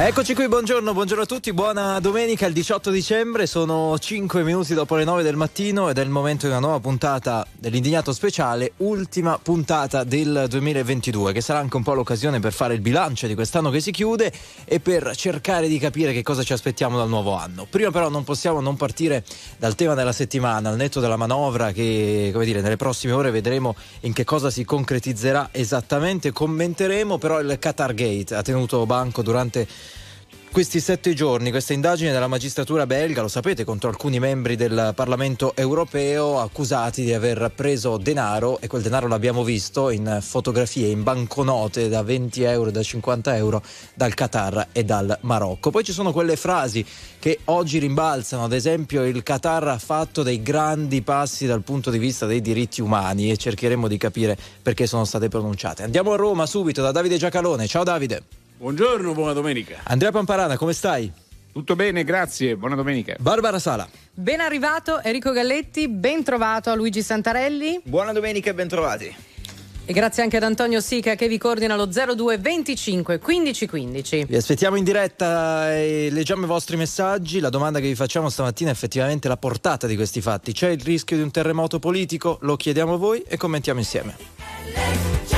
Eccoci qui, buongiorno, buongiorno a tutti, buona domenica, il 18 dicembre, sono 5 minuti dopo le 9 del mattino ed è il momento di una nuova puntata dell'Indignato Speciale, ultima puntata del 2022, che sarà anche un po' l'occasione per fare il bilancio di quest'anno che si chiude e per cercare di capire che cosa ci aspettiamo dal nuovo anno. Prima però non possiamo non partire dal tema della settimana, al netto della manovra che, come dire, nelle prossime ore vedremo in che cosa si concretizzerà esattamente, commenteremo però il Qatar Gate, ha tenuto banco durante questi sette giorni, questa indagine della magistratura belga, lo sapete, contro alcuni membri del Parlamento europeo accusati di aver preso denaro e quel denaro l'abbiamo visto in fotografie, in banconote da 20 euro e da 50 euro dal Qatar e dal Marocco. Poi ci sono quelle frasi che oggi rimbalzano, ad esempio il Qatar ha fatto dei grandi passi dal punto di vista dei diritti umani e cercheremo di capire perché sono state pronunciate. Andiamo a Roma subito da Davide Giacalone. Ciao Davide. Buongiorno, buona domenica. Andrea Pamparana, come stai? Tutto bene, grazie, buona domenica. Barbara Sala. Ben arrivato Enrico Galletti, ben trovato a Luigi Santarelli. Buona domenica e ben trovati. E grazie anche ad Antonio Sica che vi coordina lo 02 25 15 15. Vi aspettiamo in diretta e leggiamo i vostri messaggi. La domanda che vi facciamo stamattina è effettivamente la portata di questi fatti. C'è il rischio di un terremoto politico? Lo chiediamo a voi e commentiamo insieme.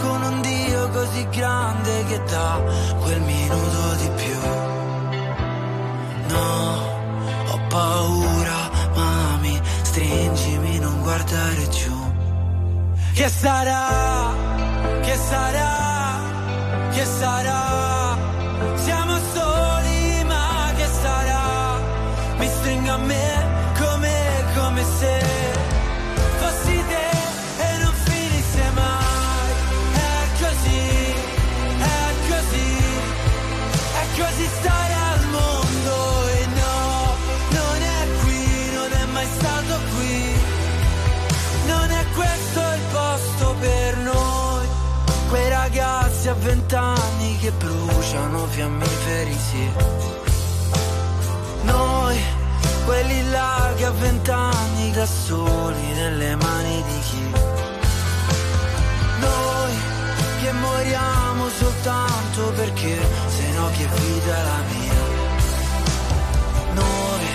grande che dà quel minuto di più. No, ho paura, mami, stringimi, non guardare giù. Che sarà? Che sarà? Che sarà? Siamo soli, ma che sarà? Mi stringo a me come, come se a vent'anni che bruciano fiammiferi, sì. Noi, quelli là che a vent'anni da soli nelle mani di chi? Noi, che moriamo soltanto perché se no che vita è la mia? Noi,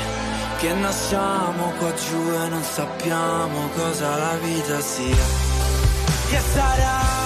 che nasciamo qua giù e non sappiamo cosa la vita sia. Che sarà?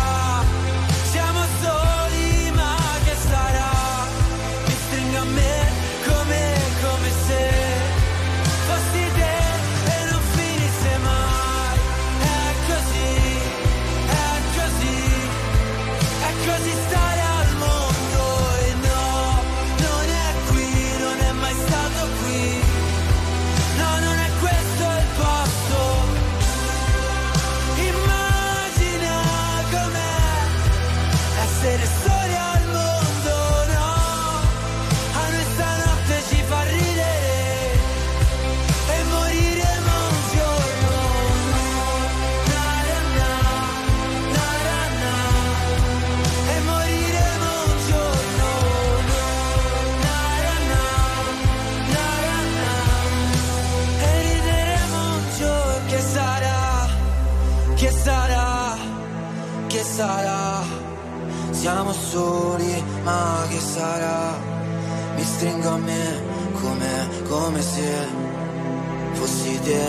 Siamo soli, ma che sarà? Mi stringo a me come, come se fossi te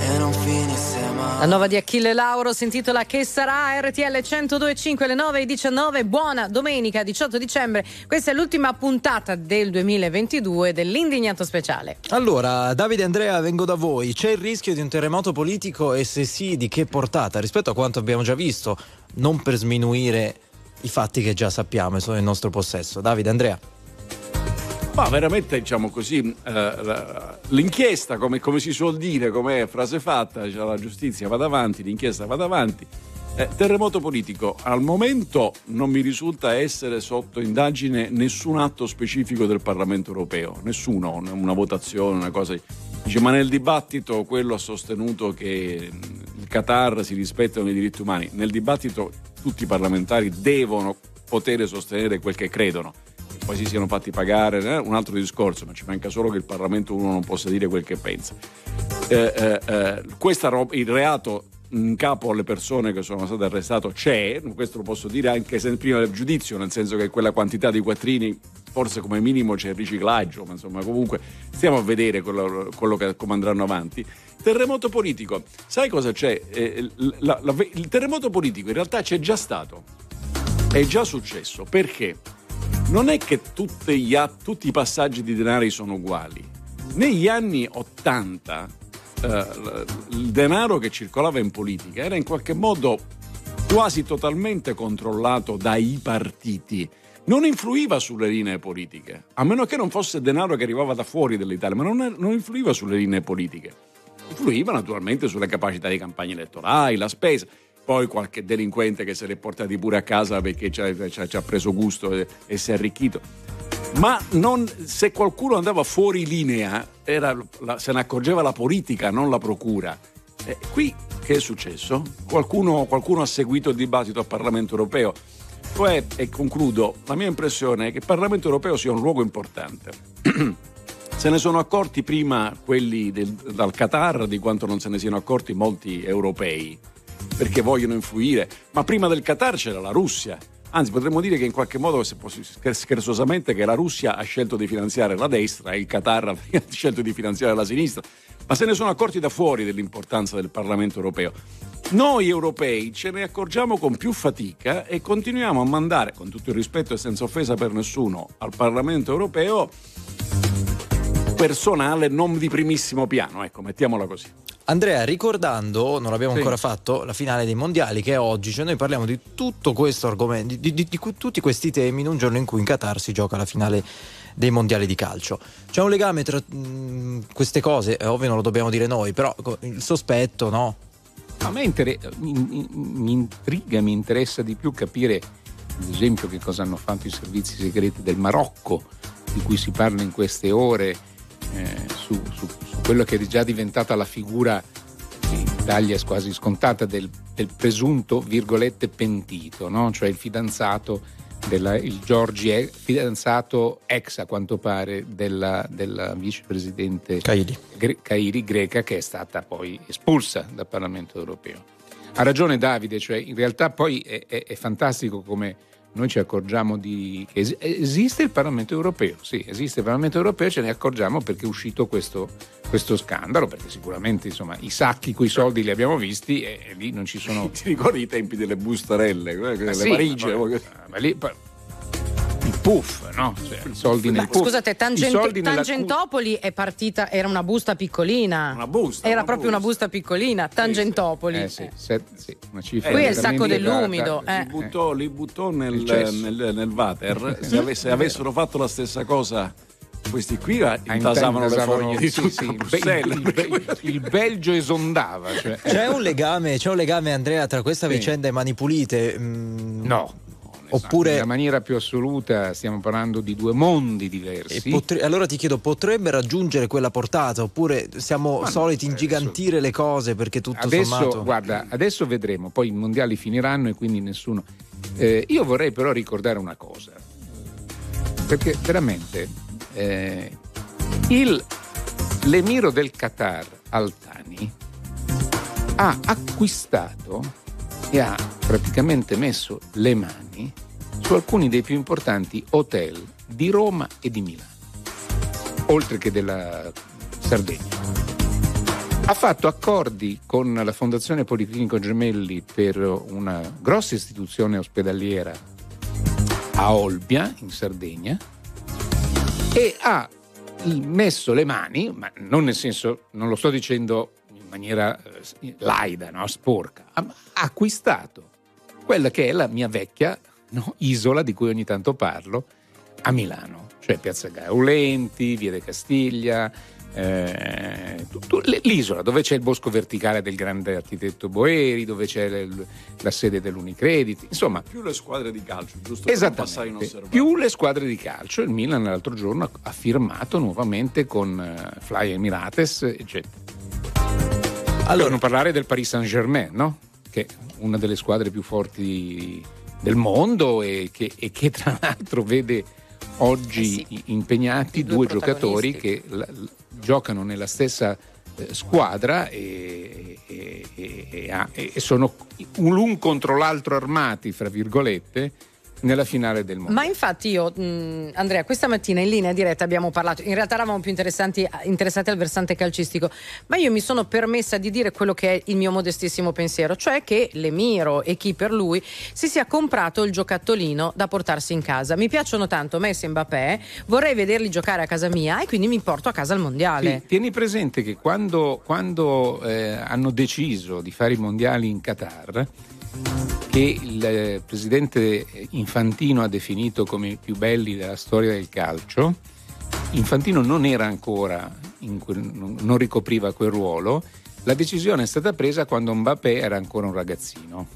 e non finisse mai. La nuova di Achille Lauro si intitola Che sarà RTL 1025 alle 9 e 19. Buona domenica 18 dicembre. Questa è l'ultima puntata del 2022 dell'Indignato Speciale. Allora, Davide e Andrea, vengo da voi. C'è il rischio di un terremoto politico e se sì, di che portata? Rispetto a quanto abbiamo già visto, non per sminuire i fatti che già sappiamo e sono in nostro possesso. Davide, Andrea. Ma veramente, diciamo così, eh, l'inchiesta, come, come, si suol dire, come frase fatta, cioè la giustizia va davanti, l'inchiesta va davanti. Eh, terremoto politico, al momento non mi risulta essere sotto indagine nessun atto specifico del Parlamento europeo, nessuno, una votazione, una cosa. Dice, ma nel dibattito quello ha sostenuto che il Qatar si rispettano i diritti umani. Nel dibattito tutti i parlamentari devono poter sostenere quel che credono poi si siano fatti pagare, eh? un altro discorso, ma ci manca solo che il Parlamento uno non possa dire quel che pensa. Eh, eh, eh roba, il reato in capo alle persone che sono state arrestate c'è, questo lo posso dire anche prima del giudizio, nel senso che quella quantità di quattrini forse come minimo c'è il riciclaggio, ma insomma comunque stiamo a vedere quello, quello che, come andranno avanti. Terremoto politico, sai cosa c'è? Eh, la, la, il terremoto politico in realtà c'è già stato, è già successo, perché? non è che gli, tutti i passaggi di denari sono uguali. Negli anni 80 eh, il denaro che circolava in politica era in qualche modo quasi totalmente controllato dai partiti. Non influiva sulle linee politiche, a meno che non fosse denaro che arrivava da fuori dall'Italia, ma non, non influiva sulle linee politiche. Influiva naturalmente sulle capacità di campagna elettorali, la spesa poi qualche delinquente che se l'è portati pure a casa perché ci ha, preso gusto e, e, si è arricchito. Ma non, se qualcuno andava fuori linea, la, se ne accorgeva la politica, non la procura. E qui che è successo? Qualcuno, qualcuno ha seguito il dibattito al Parlamento europeo. Cioè, e concludo, la mia impressione è che il Parlamento europeo sia un luogo importante. se ne sono accorti prima quelli del, dal Qatar di quanto non se ne siano accorti molti europei perché vogliono influire, ma prima del Qatar c'era la Russia. Anzi, potremmo dire che in qualche modo, scherzosamente, che la Russia ha scelto di finanziare la destra e il Qatar ha scelto di finanziare la sinistra, ma se ne sono accorti da fuori dell'importanza del Parlamento europeo. Noi europei ce ne accorgiamo con più fatica e continuiamo a mandare, con tutto il rispetto e senza offesa per nessuno, al Parlamento europeo personale non di primissimo piano, ecco, mettiamola così. Andrea, ricordando, non l'abbiamo sì. ancora fatto, la finale dei mondiali che è oggi, cioè noi parliamo di tutto questo argomento, di, di, di, di tutti questi temi in un giorno in cui in Qatar si gioca la finale dei mondiali di calcio. C'è un legame tra mh, queste cose, è ovvio non lo dobbiamo dire noi, però il sospetto, no? A me inter- mi, mi intriga, mi interessa di più capire, ad esempio, che cosa hanno fatto i servizi segreti del Marocco, di cui si parla in queste ore eh, su, su, su, quello che è già diventata la figura in Italia quasi scontata del, del presunto virgolette pentito, no? cioè il fidanzato della, il Giorgi è fidanzato ex a quanto pare della, della vicepresidente Cairi. Gre, Cairi greca che è stata poi espulsa dal Parlamento europeo. Ha ragione Davide, cioè in realtà poi è, è, è fantastico come noi ci accorgiamo di, che es- esiste il Parlamento europeo, sì, esiste il Parlamento europeo, ce ne accorgiamo perché è uscito questo, questo scandalo, perché sicuramente insomma, i sacchi con i soldi li abbiamo visti e, e lì non ci sono... Ti ricordi i tempi delle bustarelle, eh, le sì, valigie? Ma, ma lì, puff, no? Cioè, i soldi nel puff. Scusate, Tangent- Tangentopoli nella... è partita, era una busta piccolina. Una busta. Era una proprio busta. una busta piccolina, Tangentopoli. Eh, sì, sì, sì, una cifra. Qui è il sacco dell'umido. Eh. Li, buttò, li buttò nel, nel, nel, Vater. Se, avesse, avessero fatto la stessa cosa questi qui intasavano le foglie di sì, sì, il, il, il, Belgio esondava. Cioè. C'è, un legame, c'è un legame, Andrea, tra questa sì. vicenda e Mani Pulite? Mm. No. Oppure... Nella maniera più assoluta stiamo parlando di due mondi diversi. Potre... allora ti chiedo, potrebbe raggiungere quella portata oppure siamo Ma soliti ingigantire le cose perché tutto adesso, sommato... Guarda, adesso vedremo, poi i mondiali finiranno e quindi nessuno... Eh, io vorrei però ricordare una cosa, perché veramente eh, il, l'emiro del Qatar, Altani, ha acquistato e ha praticamente messo le mani su alcuni dei più importanti hotel di Roma e di Milano, oltre che della Sardegna. Ha fatto accordi con la Fondazione Policlinico Gemelli per una grossa istituzione ospedaliera a Olbia, in Sardegna, e ha messo le mani, ma non nel senso, non lo sto dicendo in maniera eh, laida, no? sporca, ha acquistato quella che è la mia vecchia no? isola di cui ogni tanto parlo a Milano, cioè Piazza Gaulenti, Via de Castiglia, eh, tutto, l'isola dove c'è il bosco verticale del grande architetto Boeri, dove c'è le, la sede dell'Unicredit, insomma. Più le squadre di calcio, giusto? Esattamente. Più le squadre di calcio. Il Milan l'altro giorno ha firmato nuovamente con uh, Fly Emirates, eccetera. Allora, per non parlare del Paris Saint Germain, no? Che è una delle squadre più forti del mondo e che, e che tra l'altro vede oggi eh sì, impegnati due, due giocatori che la, giocano nella stessa eh, squadra e, e, e, e, sono l'un contro l'altro armati, fra virgolette, nella finale del mondo. Ma infatti io, mh, Andrea, questa mattina in linea diretta abbiamo parlato, in realtà eravamo più interessati al versante calcistico, ma io mi sono permessa di dire quello che è il mio modestissimo pensiero, cioè che l'Emiro e chi per lui si sia comprato il giocattolino da portarsi in casa. Mi piacciono tanto Messi e Mbappé, vorrei vederli giocare a casa mia e quindi mi porto a casa al mondiale. Sì, tieni presente che quando, quando eh, hanno deciso di fare i mondiali in Qatar, che il eh, presidente Infantino ha definito come i più belli della storia del calcio. Infantino non era ancora, quel, non ricopriva quel ruolo, la decisione è stata presa quando Mbappé era ancora un ragazzino.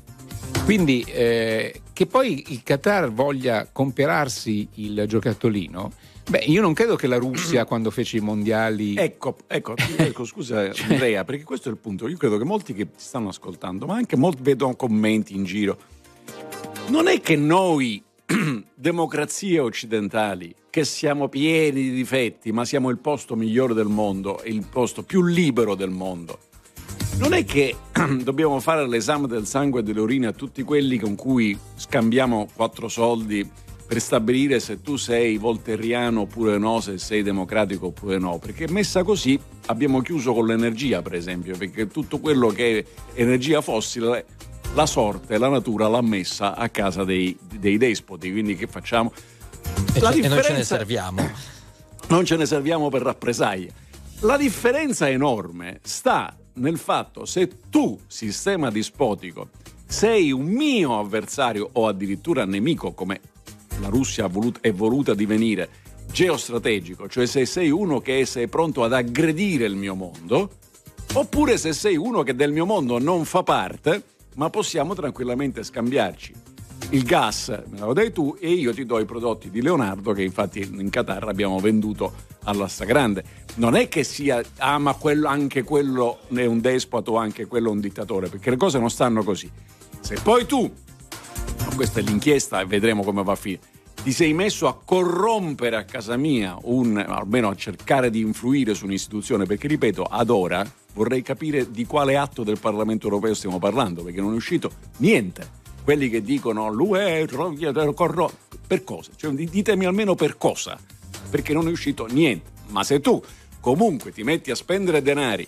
Quindi eh, che poi il Qatar voglia comperarsi il giocattolino Beh, io non credo che la Russia quando fece i mondiali. Ecco, ecco, ecco scusa cioè... Andrea, perché questo è il punto. Io credo che molti che ti stanno ascoltando, ma anche molti vedono commenti in giro. Non è che noi, democrazie occidentali, che siamo pieni di difetti, ma siamo il posto migliore del mondo, il posto più libero del mondo. Non è che dobbiamo fare l'esame del sangue e delle urine a tutti quelli con cui scambiamo quattro soldi per stabilire se tu sei volteriano oppure no, se sei democratico oppure no, perché messa così abbiamo chiuso con l'energia, per esempio, perché tutto quello che è energia fossile la sorte, la natura l'ha messa a casa dei, dei despoti, quindi che facciamo? E, la e non ce ne serviamo. Non ce ne serviamo per rappresaglia. La differenza enorme sta nel fatto se tu, sistema dispotico, sei un mio avversario o addirittura nemico, come la Russia voluto, è voluta divenire geostrategico, cioè se sei uno che sei pronto ad aggredire il mio mondo, oppure se sei uno che del mio mondo non fa parte, ma possiamo tranquillamente scambiarci. Il gas me lo dai tu e io ti do i prodotti di Leonardo che infatti in Qatar abbiamo venduto alla stragrande. Non è che sia, ah ma quello, anche quello è un despoto anche quello è un dittatore, perché le cose non stanno così. Se poi tu questa è l'inchiesta e vedremo come va a finire. Ti sei messo a corrompere a casa mia, un, almeno a cercare di influire su un'istituzione, perché ripeto, ad ora vorrei capire di quale atto del Parlamento europeo stiamo parlando, perché non è uscito niente. Quelli che dicono l'UE corrompe, per cosa? Cioè, ditemi almeno per cosa, perché non è uscito niente. Ma se tu comunque ti metti a spendere denari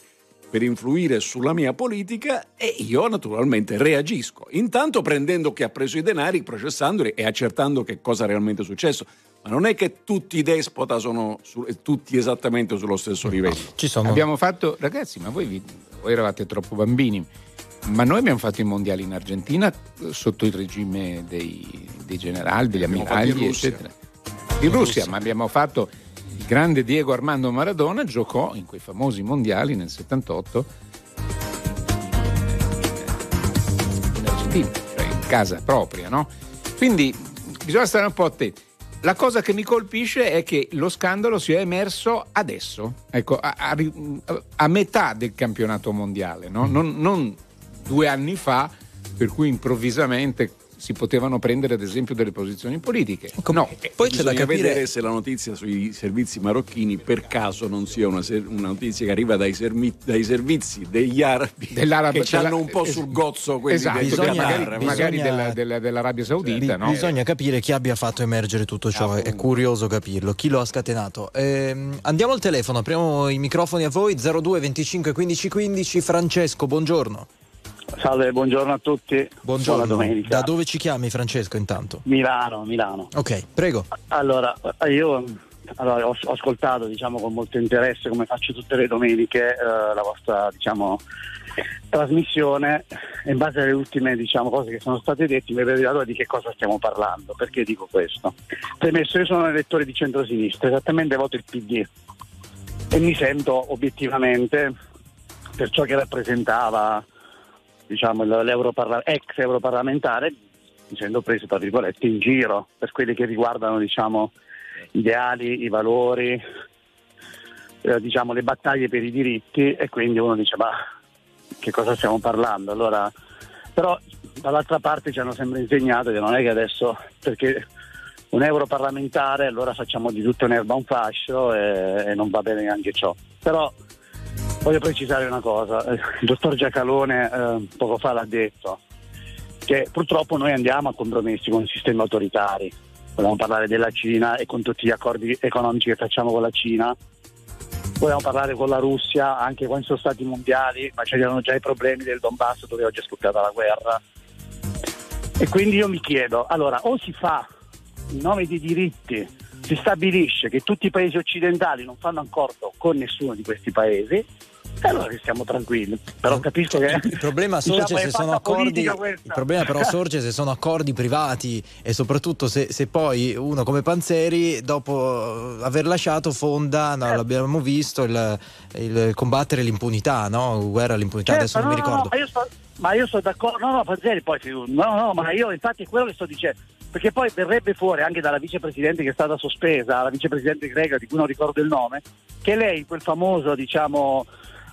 per influire sulla mia politica e io naturalmente reagisco. Intanto prendendo chi ha preso i denari, processandoli e accertando che cosa è realmente successo. Ma non è che tutti i despota sono su, tutti esattamente sullo stesso livello. Ci sono. Abbiamo fatto, ragazzi, ma voi, vi, voi eravate troppo bambini. Ma noi abbiamo fatto i mondiali in Argentina sotto il regime dei, dei generali, degli ammiragli, eccetera. In Russia, Russia, ma abbiamo fatto il grande Diego Armando Maradona giocò in quei famosi mondiali nel 78 in Argentina, cioè in casa propria, no? Quindi bisogna stare un po' attenti. La cosa che mi colpisce è che lo scandalo sia emerso adesso, ecco, a, a, a metà del campionato mondiale, no? non, non due anni fa, per cui improvvisamente si potevano prendere ad esempio delle posizioni politiche. No, poi c'è da capire vedere se la notizia sui servizi marocchini per caso non sia una, una notizia che arriva dai, sermi, dai servizi degli arabi che ci hanno un po' sul gozzo quelli esatto, bisogna, magari, bisogna, magari della, della, dell'Arabia Saudita. Bi- no? Bisogna capire chi abbia fatto emergere tutto ciò, ah, è curioso capirlo, chi lo ha scatenato. Ehm, andiamo al telefono, apriamo i microfoni a voi 02 25 15 15 Francesco, buongiorno. Salve, buongiorno a tutti. Buongiorno. Buona domenica. Da dove ci chiami Francesco intanto? Milano, Milano. Ok, prego. Allora, io allora, ho, ho, ascoltato diciamo, con molto interesse, come faccio tutte le domeniche, eh, la vostra diciamo, trasmissione in base alle ultime diciamo, cose che sono state dette mi vedo allora di che cosa stiamo parlando. Perché dico questo? Premesso, io sono un elettore di centrosinistra, esattamente voto il PD e mi sento obiettivamente per ciò che rappresentava diciamo, ex europarlamentare mi sento preso tra virgolette in giro per quelli che riguardano diciamo, ideali, i valori, eh, diciamo, le battaglie per i diritti e quindi uno dice ma che cosa stiamo parlando? Allora, però dall'altra parte ci hanno sempre insegnato che non è che adesso perché un europarlamentare allora facciamo di tutto un'erba un fascio e, e non va bene neanche ciò. Però voglio precisare una cosa, il dottor Giacalone eh, poco fa l'ha detto, che purtroppo noi andiamo a compromessi con sistemi autoritari vogliamo parlare della Cina e con tutti gli accordi economici che facciamo con la Cina. Vogliamo parlare con la Russia, anche quando sono stati mondiali, ma c'erano già i problemi del Donbass dove oggi è scoppiata la guerra. E quindi io mi chiedo, allora, o si fa in nome dei diritti, si stabilisce che tutti i paesi occidentali non fanno accordo con nessuno di questi paesi, e allora stiamo tranquilli. Però capisco che il problema sorge diciamo, se sono accordi. Il problema però sorge se sono accordi privati e soprattutto se, se poi uno come Panzeri, dopo aver lasciato, fonda, no, certo. l'abbiamo visto, il, il, combattere l'impunità, no? Guerra all'impunità, certo, adesso no, non mi ricordo. No, ma, io sto, ma io sono d'accordo, no, no, Panzeri poi no, no, ma io infatti è quello che sto dicendo perché poi verrebbe fuori anche dalla vicepresidente che è stata sospesa, la vicepresidente greca di cui non ricordo il nome, che lei in quel famoso diciamo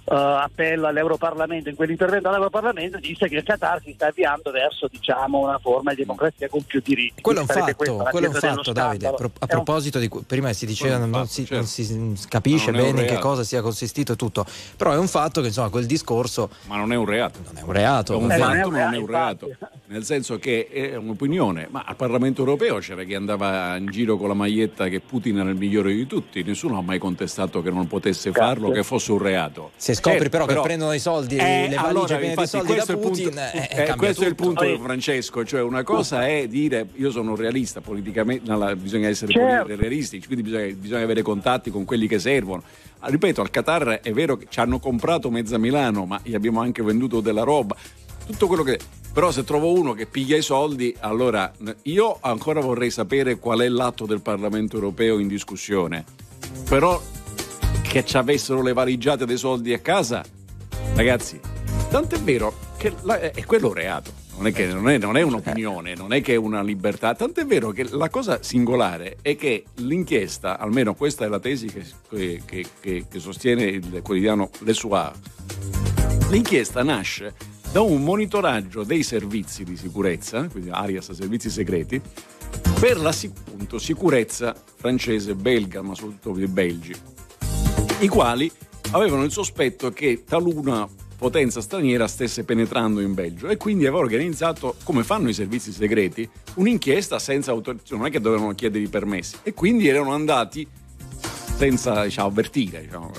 uh, appello all'Europarlamento, in quell'intervento all'Europarlamento disse che il Qatar si sta avviando verso diciamo, una forma di democrazia con più diritti. Quello è un fatto, quello è un fatto Davide, a, proposito di prima si diceva non, fatto, si, certo. non, si, capisce non bene in che cosa sia consistito tutto, però è un fatto che insomma quel discorso... Ma non è un reato. Non è un reato. È un eh, fatto, non è un reato. Nel senso che è un'opinione, ma al Parlamento europeo c'era chi andava in giro con la maglietta che Putin era il migliore di tutti, nessuno ha mai contestato che non potesse farlo, che fosse un reato. Se scopri certo, però, però, che prendono i soldi, eh, le valigie allora, di soldi da Putin, punto, eh, eh, questo tutto. è il punto, Poi... Francesco. Cioè, una cosa è dire io sono un realista politicamente, no, bisogna essere certo. realistici, quindi bisogna, bisogna avere contatti con quelli che servono. Ah, ripeto, al Qatar è vero che ci hanno comprato mezza Milano, ma gli abbiamo anche venduto della roba. Tutto quello che. Però se trovo uno che piglia i soldi, allora io ancora vorrei sapere qual è l'atto del Parlamento europeo in discussione. Però che ci avessero le valigiate dei soldi a casa, ragazzi, tanto è vero che la, è quello reato. Non è, che, non, è, non è, un'opinione, non è che è una libertà. Tanto è vero che la cosa singolare è che l'inchiesta, almeno questa è la tesi che, che, che, che sostiene il quotidiano Le Soir, l'inchiesta nasce da un monitoraggio dei servizi di sicurezza, quindi Arias servizi segreti, per la appunto, sicurezza francese, belga, ma soprattutto dei belgi i quali avevano il sospetto che taluna potenza straniera stesse penetrando in Belgio e quindi avevano organizzato, come fanno i servizi segreti, un'inchiesta senza autorizzazione, non è che dovevano chiedere i permessi e quindi erano andati senza diciamo, avvertire, diciamo,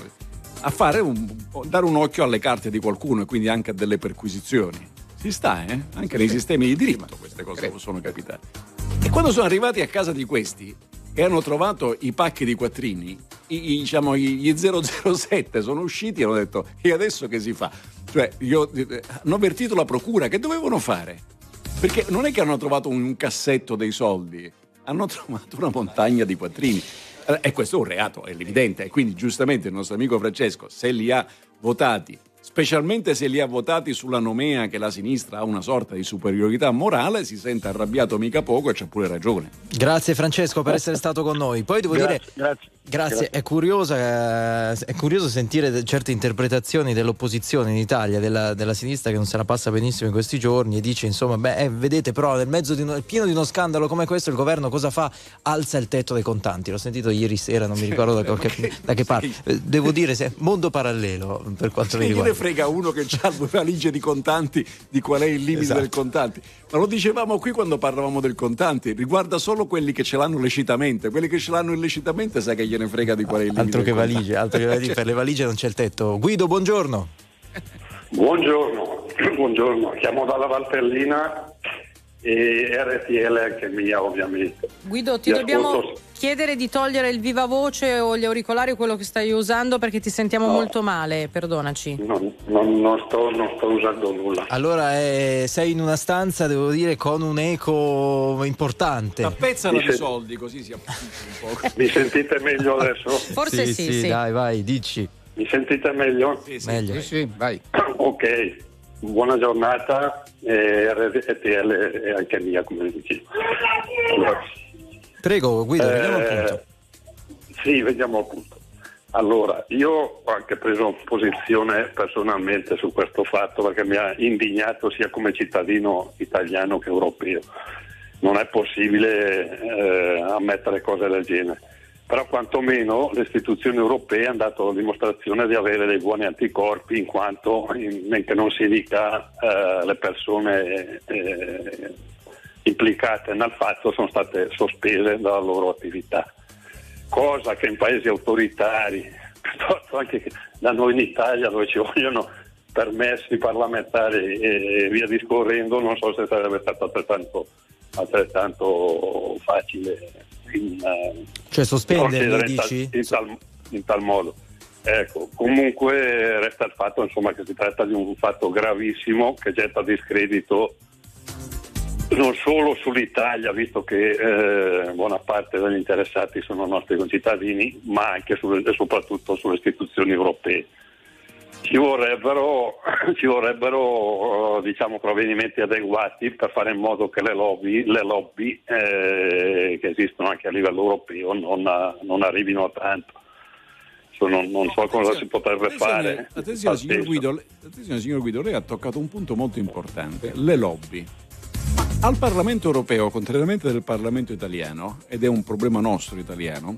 a un, dare un occhio alle carte di qualcuno e quindi anche a delle perquisizioni. Si sta, eh? Anche nei sistemi di diritto queste cose possono capitare. E quando sono arrivati a casa di questi e hanno trovato i pacchi di quattrini, i, diciamo, gli 007 sono usciti e hanno detto e adesso che si fa? Cioè, io, eh, hanno avvertito la procura, che dovevano fare? Perché non è che hanno trovato un cassetto dei soldi, hanno trovato una montagna di quattrini. Eh, e questo è un reato, è evidente. E quindi giustamente il nostro amico Francesco, se li ha votati specialmente se li ha votati sulla nomea che la sinistra ha una sorta di superiorità morale, si sente arrabbiato mica poco e c'ha pure ragione. Grazie Francesco per essere stato con noi. Poi devo grazie, dire, grazie, grazie, È, curiosa, eh, è curioso sentire certe interpretazioni dell'opposizione in Italia, della, della, sinistra che non se la passa benissimo in questi giorni e dice insomma, beh, eh, vedete però nel mezzo di uno, pieno di uno scandalo come questo il governo cosa fa? Alza il tetto dei contanti. L'ho sentito ieri sera, non mi ricordo da, qualche, da che parte. Eh, devo dire, se, mondo parallelo per quanto mi riguarda frega uno che ha due valigie di contanti di qual è il limite esatto. del contanti. Ma lo dicevamo qui quando parlavamo del contanti, riguarda solo quelli che ce l'hanno lecitamente, quelli che ce l'hanno illecitamente sai che gliene frega di qual è il limite. Altro che valigie, altro che valigie, per le valigie non c'è il tetto. Guido, buongiorno. Buongiorno, buongiorno, chiamo dalla Valtellina e RTL anche mia ovviamente. Guido, ti Vi dobbiamo ascolto. chiedere di togliere il viva voce o gli auricolari o quello che stai usando perché ti sentiamo No. molto male, perdonaci. Non, non- non sto, non sto usando nulla. Allora eh, sei in una stanza, devo dire, con un eco importante. Mi di sen- soldi così si un po'. Mi sentite meglio adesso? Forse sì, sì. dai, vai, dici. Mi sentite meglio? Sì, sì. Meglio. Sì, sì, vai. Ok, buona giornata e RTL è anche mia come dici. Allora, Prego, Guido, vediamo eh, appunto. Sì, vediamo appunto. Allora, io ho anche preso posizione personalmente su questo fatto perché mi ha indignato sia come cittadino italiano che europeo. Non è possibile eh, ammettere cose del genere. Però quantomeno le istituzioni europee hanno dato dimostrazione di avere dei buoni anticorpi in quanto, in, men che non si dica, eh, le persone eh, implicate nel fatto sono state sospese dalla loro attività. Cosa che in paesi autoritari, piuttosto anche che da noi in Italia dove ci vogliono permessi parlamentari e via discorrendo, non so se sarebbe stato altrettanto, altrettanto facile in, eh, Cioè sospenderli, procedere in tal- dici? in tal, in tal modo. Ecco, comunque resta il fatto insomma, che si tratta di un fatto gravissimo che getta discredito non solo sull'Italia, visto che eh, buona parte degli interessati sono nostri concittadini, ma anche e soprattutto sulle istituzioni europee. Ci vorrebbero, ci vorrebbero, eh, diciamo, provvedimenti adeguati per fare in modo che le lobby, le lobby, eh, che esistono anche a livello europeo non, non arrivino a tanto. So, non, non so cosa si potrebbe Attenzione, fare. Attenzione, signor. Guido, attenzione, signor Guido, lei ha toccato un punto molto importante, le lobby. Al Parlamento europeo, contrariamente del Parlamento italiano, ed è un problema nostro italiano,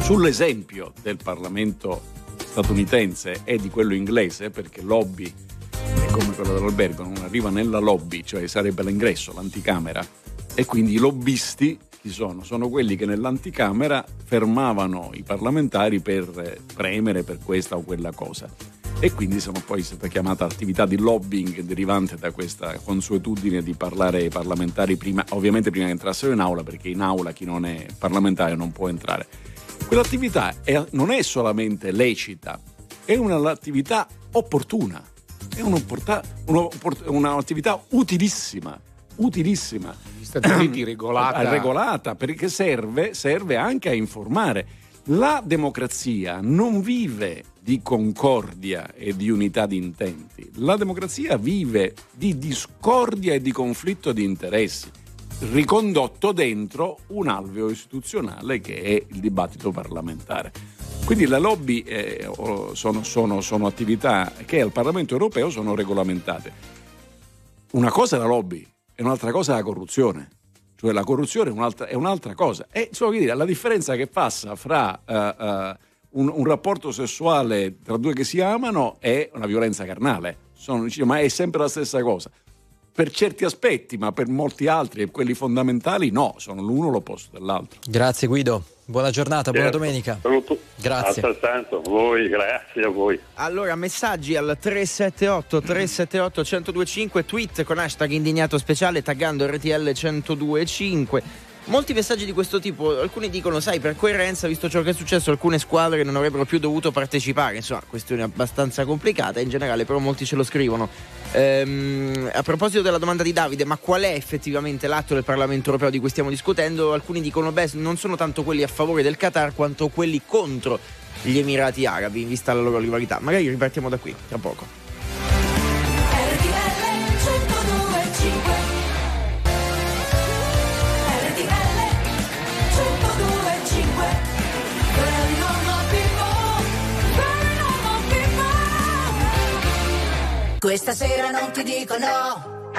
sull'esempio del Parlamento statunitense e di quello inglese, perché lobby è come quello dell'albergo, non arriva nella lobby, cioè sarebbe l'ingresso, l'anticamera, e quindi i lobbisti chi sono? Sono quelli che nell'anticamera fermavano i parlamentari per premere per questa o quella cosa. E quindi sono poi stata chiamata attività di lobbying derivante da questa consuetudine di parlare ai parlamentari prima, ovviamente prima che entrassero in aula, perché in aula chi non è parlamentare non può entrare. Quell'attività è- non è solamente lecita, è un'attività opportuna, è un'attività utilissima, utilissima. Negli Stati Uniti regolata. regolata perché serve, serve anche a informare. La democrazia non vive di concordia e di unità di intenti, la democrazia vive di discordia e di conflitto di interessi, ricondotto dentro un alveo istituzionale che è il dibattito parlamentare. Quindi le lobby eh, sono, sono- sono attività che al Parlamento europeo sono regolamentate. Una cosa è la lobby e un'altra cosa è la corruzione. Cioè la corruzione è un'altra, è un'altra cosa. E insomma, dire, la differenza che passa fra eh, eh, un, un rapporto sessuale tra due che si amano e una violenza carnale. Sono- ma è sempre la stessa cosa. Per certi aspetti, ma per molti altri, e quelli fondamentali, no, sono l'uno l'opposto dell'altro. Grazie Guido, buona giornata, buona Certo. domenica. Saluto. Grazie. Altrettanto, voi, grazie a voi. Allora, messaggi al 378 378 1025, tweet con hashtag indignato speciale taggando RTL 1025. Molti messaggi di questo tipo, alcuni dicono, sai, per coerenza, visto ciò che è successo, alcune squadre non avrebbero più dovuto partecipare. Insomma, questione abbastanza complicata, in generale, però molti ce lo scrivono. Ehm, a proposito della domanda di Davide, ma qual è effettivamente l'atto del Parlamento europeo di cui stiamo discutendo? Alcuni dicono, beh, non sono tanto quelli a favore del Qatar quanto quelli contro gli Emirati Arabi, in vista della loro rivalità. Magari ripartiamo da qui, tra poco. Questa sera non ti dico no.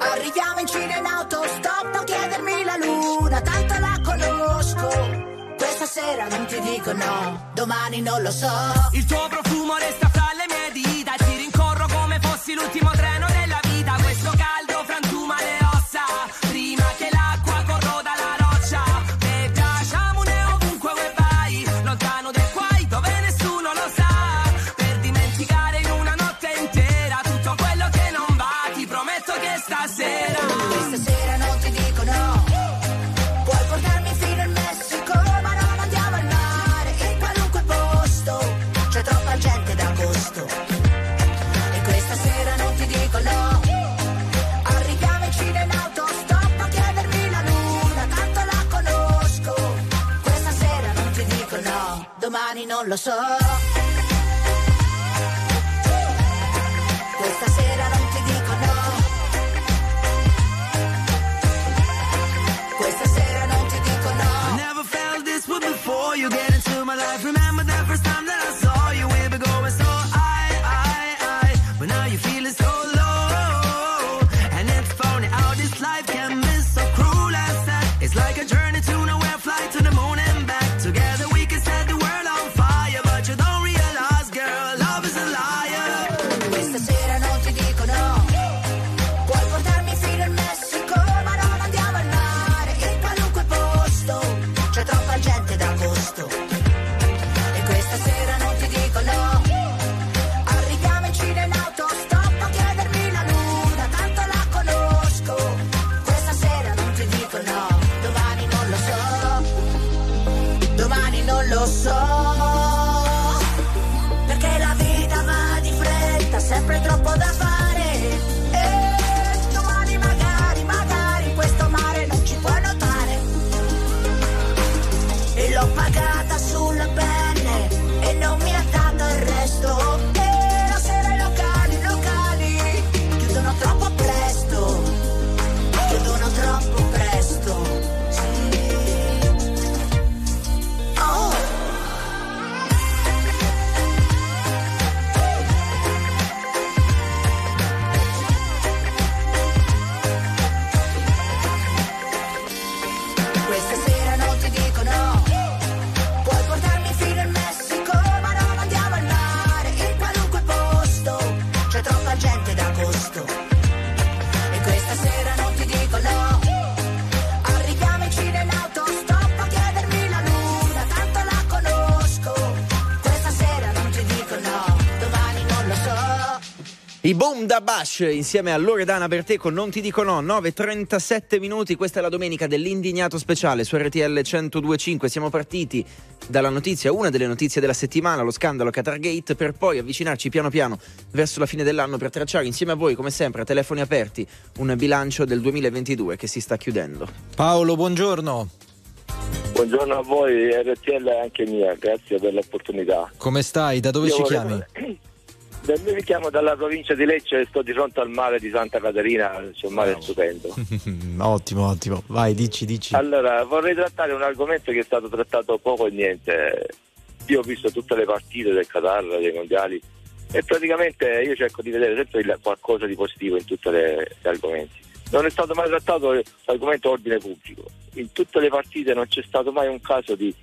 Arriviamo in Cina in autostop, non chiedermi la luna, tanto la conosco. Questa sera non ti dico no, domani non lo so. Il tuo profumo resta fra le mie dita Ti rincorro come fossi l'ultimo treno la gente d'agosto. E questa sera non ti dico no. Arriviamoci in autostop a chiedermi la luna, tanto la conosco. Questa sera non ti dico no, domani non lo so. I Boom da Bash insieme a Loredana Berteco, non ti dico no, 9.37 minuti, questa è la domenica dell'indignato speciale su RTL 102.5, siamo partiti dalla notizia, una delle notizie della settimana, lo scandalo Qatargate, per poi avvicinarci piano piano verso la fine dell'anno per tracciare insieme a voi, come sempre, a telefoni aperti, un bilancio del 2022 che si sta chiudendo. Paolo, buongiorno. Buongiorno a voi, RTL è anche mia, grazie per l'opportunità. Come stai? Da dove Io ci volevo- chiami? Da- Mi richiamo dalla provincia di Lecce, sto di fronte al mare di Santa Caterina, c'è un mare stupendo. ottimo, ottimo. Vai, dici, dici. Allora, vorrei trattare un argomento che è stato trattato poco e niente. Io ho visto tutte le partite del Qatar, dei mondiali, e praticamente io cerco di vedere sempre qualcosa di positivo in tutti gli argomenti. Non è stato mai trattato l'argomento ordine pubblico. In tutte le partite non c'è stato mai un caso di,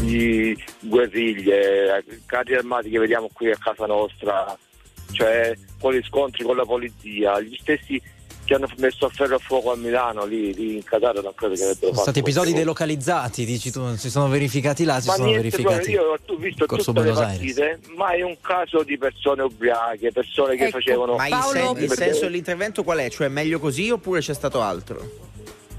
di guerriglie, carri armati che vediamo qui a casa nostra, cioè con gli scontri con la polizia, gli stessi che hanno messo a ferro a fuoco a Milano, lì, lì in Qatar non credo che avrebbero Sono fatto stati episodi questo. delocalizzati, dici tu, si sono verificati là, si Ma sono niente, verificati. io ho visto Corso tutte le Buenos Aires. partite, mai un caso di persone ubriache, persone che Ecco, facevano... Ma il, Paolo- sen- il senso dell'intervento qual è? Cioè meglio così oppure c'è stato altro?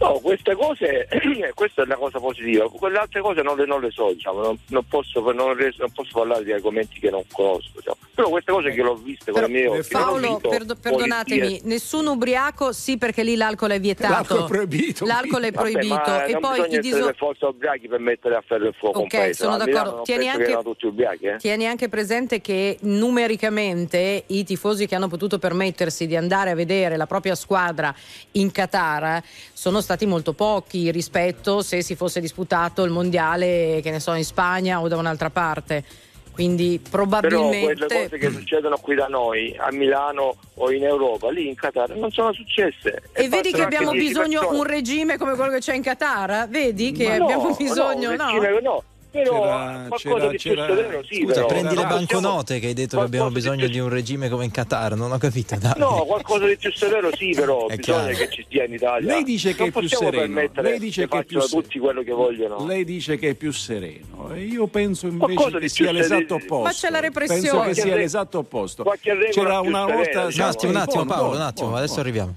No, queste cose, questa è la cosa positiva, quelle altre cose non le, non le so, diciamo, non, non posso, non posso parlare di argomenti che non conosco, diciamo. però queste cose che l'ho viste con i miei occhi, Paolo, perdo- perdonatemi, polizie. nessun ubriaco, sì perché lì l'alcol è vietato. L'alcol è proibito, L'alcol è Vabbè, proibito. ma e non poi bisogna i diso- forza ubriachi per mettere a ferro il fuoco un Ok, paese. sono d'accordo. Tieni anche- ubriachi, eh? Tieni anche presente che numericamente i tifosi che hanno potuto permettersi di andare a vedere la propria squadra in Qatar sono stati molto pochi rispetto se si fosse disputato il mondiale, che ne so, in Spagna o da un'altra parte. Quindi Però probabilmente quelle cose che succedono qui da noi, a Milano o in Europa, lì in Qatar, non sono successe. E vedi bastano che abbiamo 10 bisogno persone. un regime come quello che c'è in Qatar? Vedi che Ma no, abbiamo bisogno, un no? regime no. Però C'era- qualcosa c'era- di più c'era- severo sì, Scusa, però. prendi le banconote che hai detto che abbiamo bisogno più- di un regime come in Qatar, non ho capito. Dai. No, qualcosa di più severo sì, però È bisogna chiaro. che ci stia in Italia. Lei dice che non è più sereno. Lei dice che che è più facciano se- tutti quello che vogliono. Lei dice che è più sereno e io penso invece che di sia l'esatto sereno. opposto. Ma c'è la repressione. Penso che Qualche sia l'esatto opposto. C'era una volta diciamo. Un attimo, un attimo, Buono, Paolo, un attimo, adesso arriviamo.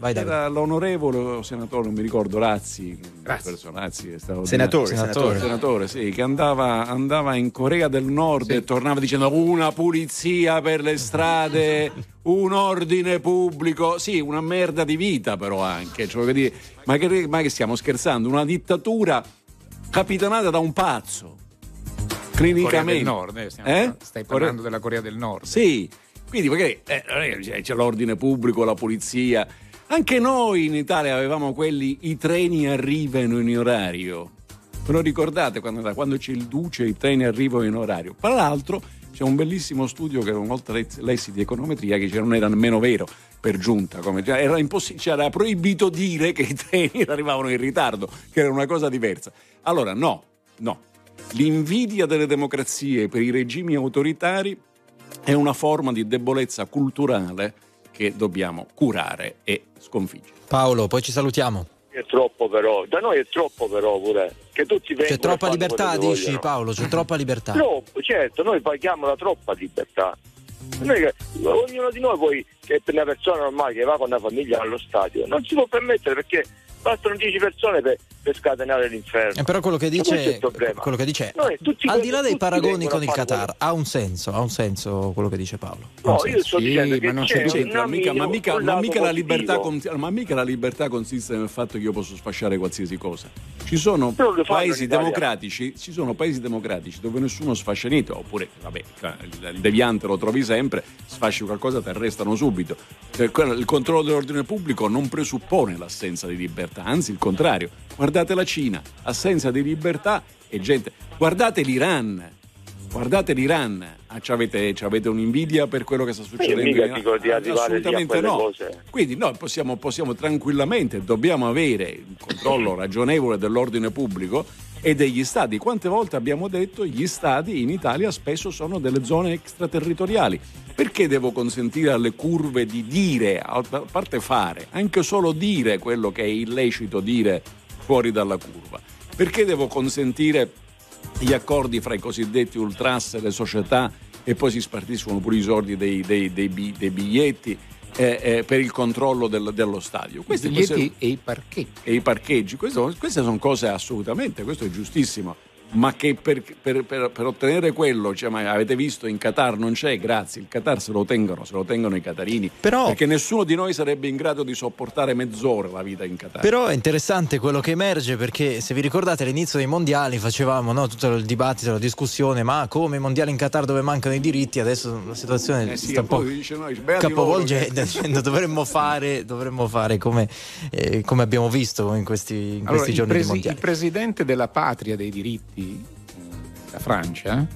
Vai. Era l'onorevole senatore, non mi ricordo, Razzi, Razzi è stato Senatore, Senatore. senatore. senatore, sì, che andava, andava in Corea del Nord e tornava dicendo una pulizia per le strade, un ordine pubblico, sì, una merda di vita però anche, cioè, voglio dire, ma, che, ma che stiamo scherzando? Una dittatura capitanata da un pazzo. Corea clinicamente. del Nord, eh, Eh? stai parlando Corea- della Corea del Nord. Sì, quindi magari eh, c'è l'ordine pubblico, la polizia. Anche noi in Italia avevamo quelli i treni arrivano in orario. Ve lo ricordate quando, quando c'è il duce i treni arrivano in orario? Tra l'altro c'è un bellissimo studio che una volta lessi- di econometria che non era nemmeno vero per giunta, come, era, cioè, era proibito dire che i treni arrivavano in ritardo, che era una cosa diversa. Allora no, no. L'invidia delle democrazie per i regimi autoritari è una forma di debolezza culturale che dobbiamo curare e sconfiggere. Paolo, poi ci salutiamo. È troppo però, da noi è troppo però pure, che tutti vengono C'è troppa libertà, dici vogliono. Paolo, c'è troppa libertà. Troppo, certo, noi paghiamo la troppa libertà. Che- ognuno di noi poi, che è una persona normale che va con una famiglia allo stadio, non si può permettere perché bastano 10 persone per, per scatenare l'inferno. Eh, però quello che è dice, quello che dice Noi tutti al di là dei paragoni con il Qatar, ha un senso, ha un senso quello che dice Paolo. Ha No, un io senso. sto Sì, dicendo ma non c'è C'entra, mica- ma, mica, ma mica con- ma mica la libertà consiste nel fatto che io posso sfasciare qualsiasi cosa. Ci sono paesi democratici, ci sono paesi democratici dove nessuno sfascia niente, oppure vabbè, il, deviante lo trovi sempre, sfasci qualcosa, ti arrestano subito. Eh, Il controllo dell'ordine pubblico non presuppone l'assenza di libertà, anzi il contrario. Guardate la Cina, assenza di libertà e gente. Guardate l'Iran. Guardate l'Iran, ah, c'avete, c'avete un'invidia per quello che sta succedendo? in- di Ah, a Assolutamente no. cose. Quindi noi possiamo, possiamo tranquillamente, dobbiamo avere un controllo ragionevole dell'ordine pubblico e degli stati. Quante volte abbiamo detto gli stati in Italia spesso sono delle zone extraterritoriali. Perché devo consentire alle curve di dire, a parte fare, anche solo dire quello che è illecito dire fuori dalla curva? Perché devo consentire gli accordi fra i cosiddetti ultras e le società e poi si spartiscono pure i soldi dei, dei- dei dei biglietti eh, eh, per il controllo del- dello stadio. I Queste biglietti queste- e i parchetti. e i parcheggi, questo- queste sono cose assolutamente, questo è giustissimo. Ma che per, per- per- per ottenere quello, cioè, ma avete visto in Qatar non c'è, grazie, il Qatar se lo tengono, se lo tengono i catarini, Però- perché nessuno di noi sarebbe in grado di sopportare mezz'ora la vita in Qatar. Però è interessante quello che emerge perché se vi ricordate all'inizio dei mondiali facevamo no, tutto il dibattito, la discussione, ma come i mondiali in Qatar dove mancano i diritti, adesso la situazione Eh sì, sta un po' dice, no, capovolgendo, che- dicendo dovremmo fare, dovremmo fare come, eh, come abbiamo visto in questi, in Allora, questi il, giorni di presi- mondiali. il presidente della patria dei diritti, eh, la Francia,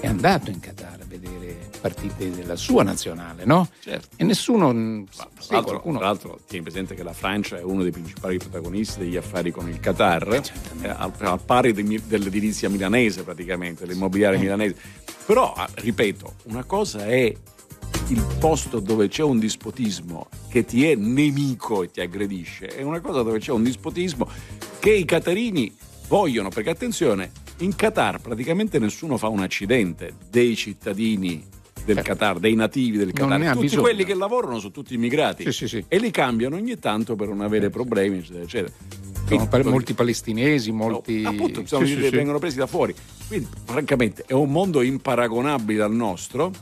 è andato in Qatar a vedere partite della sua nazionale, no? Certo. E nessuno. mh, Tra sì, l'altro, qualcuno- tra l'altro, tieni presente che la Francia è uno dei principali protagonisti degli affari con il Qatar, certamente. eh, al, al pari di- dell'edilizia milanese praticamente, dell'immobiliare milanese. Però, ah, ripeto, una cosa è il posto dove c'è un dispotismo che ti è nemico e ti aggredisce, e una cosa dove c'è un dispotismo che i catarini vogliono, perché attenzione, in Qatar praticamente nessuno fa un accidente dei cittadini del Qatar, dei nativi del Qatar, tutti bisogno. quelli che lavorano sono tutti immigrati Sì, sì, sì. e li cambiano ogni tanto per non avere problemi, eccetera, eccetera. Quindi, pa- molti palestinesi, No, molti. appunto, sono- Sì, sì, sì. vengono presi da fuori. Quindi, francamente, è un mondo imparagonabile al nostro,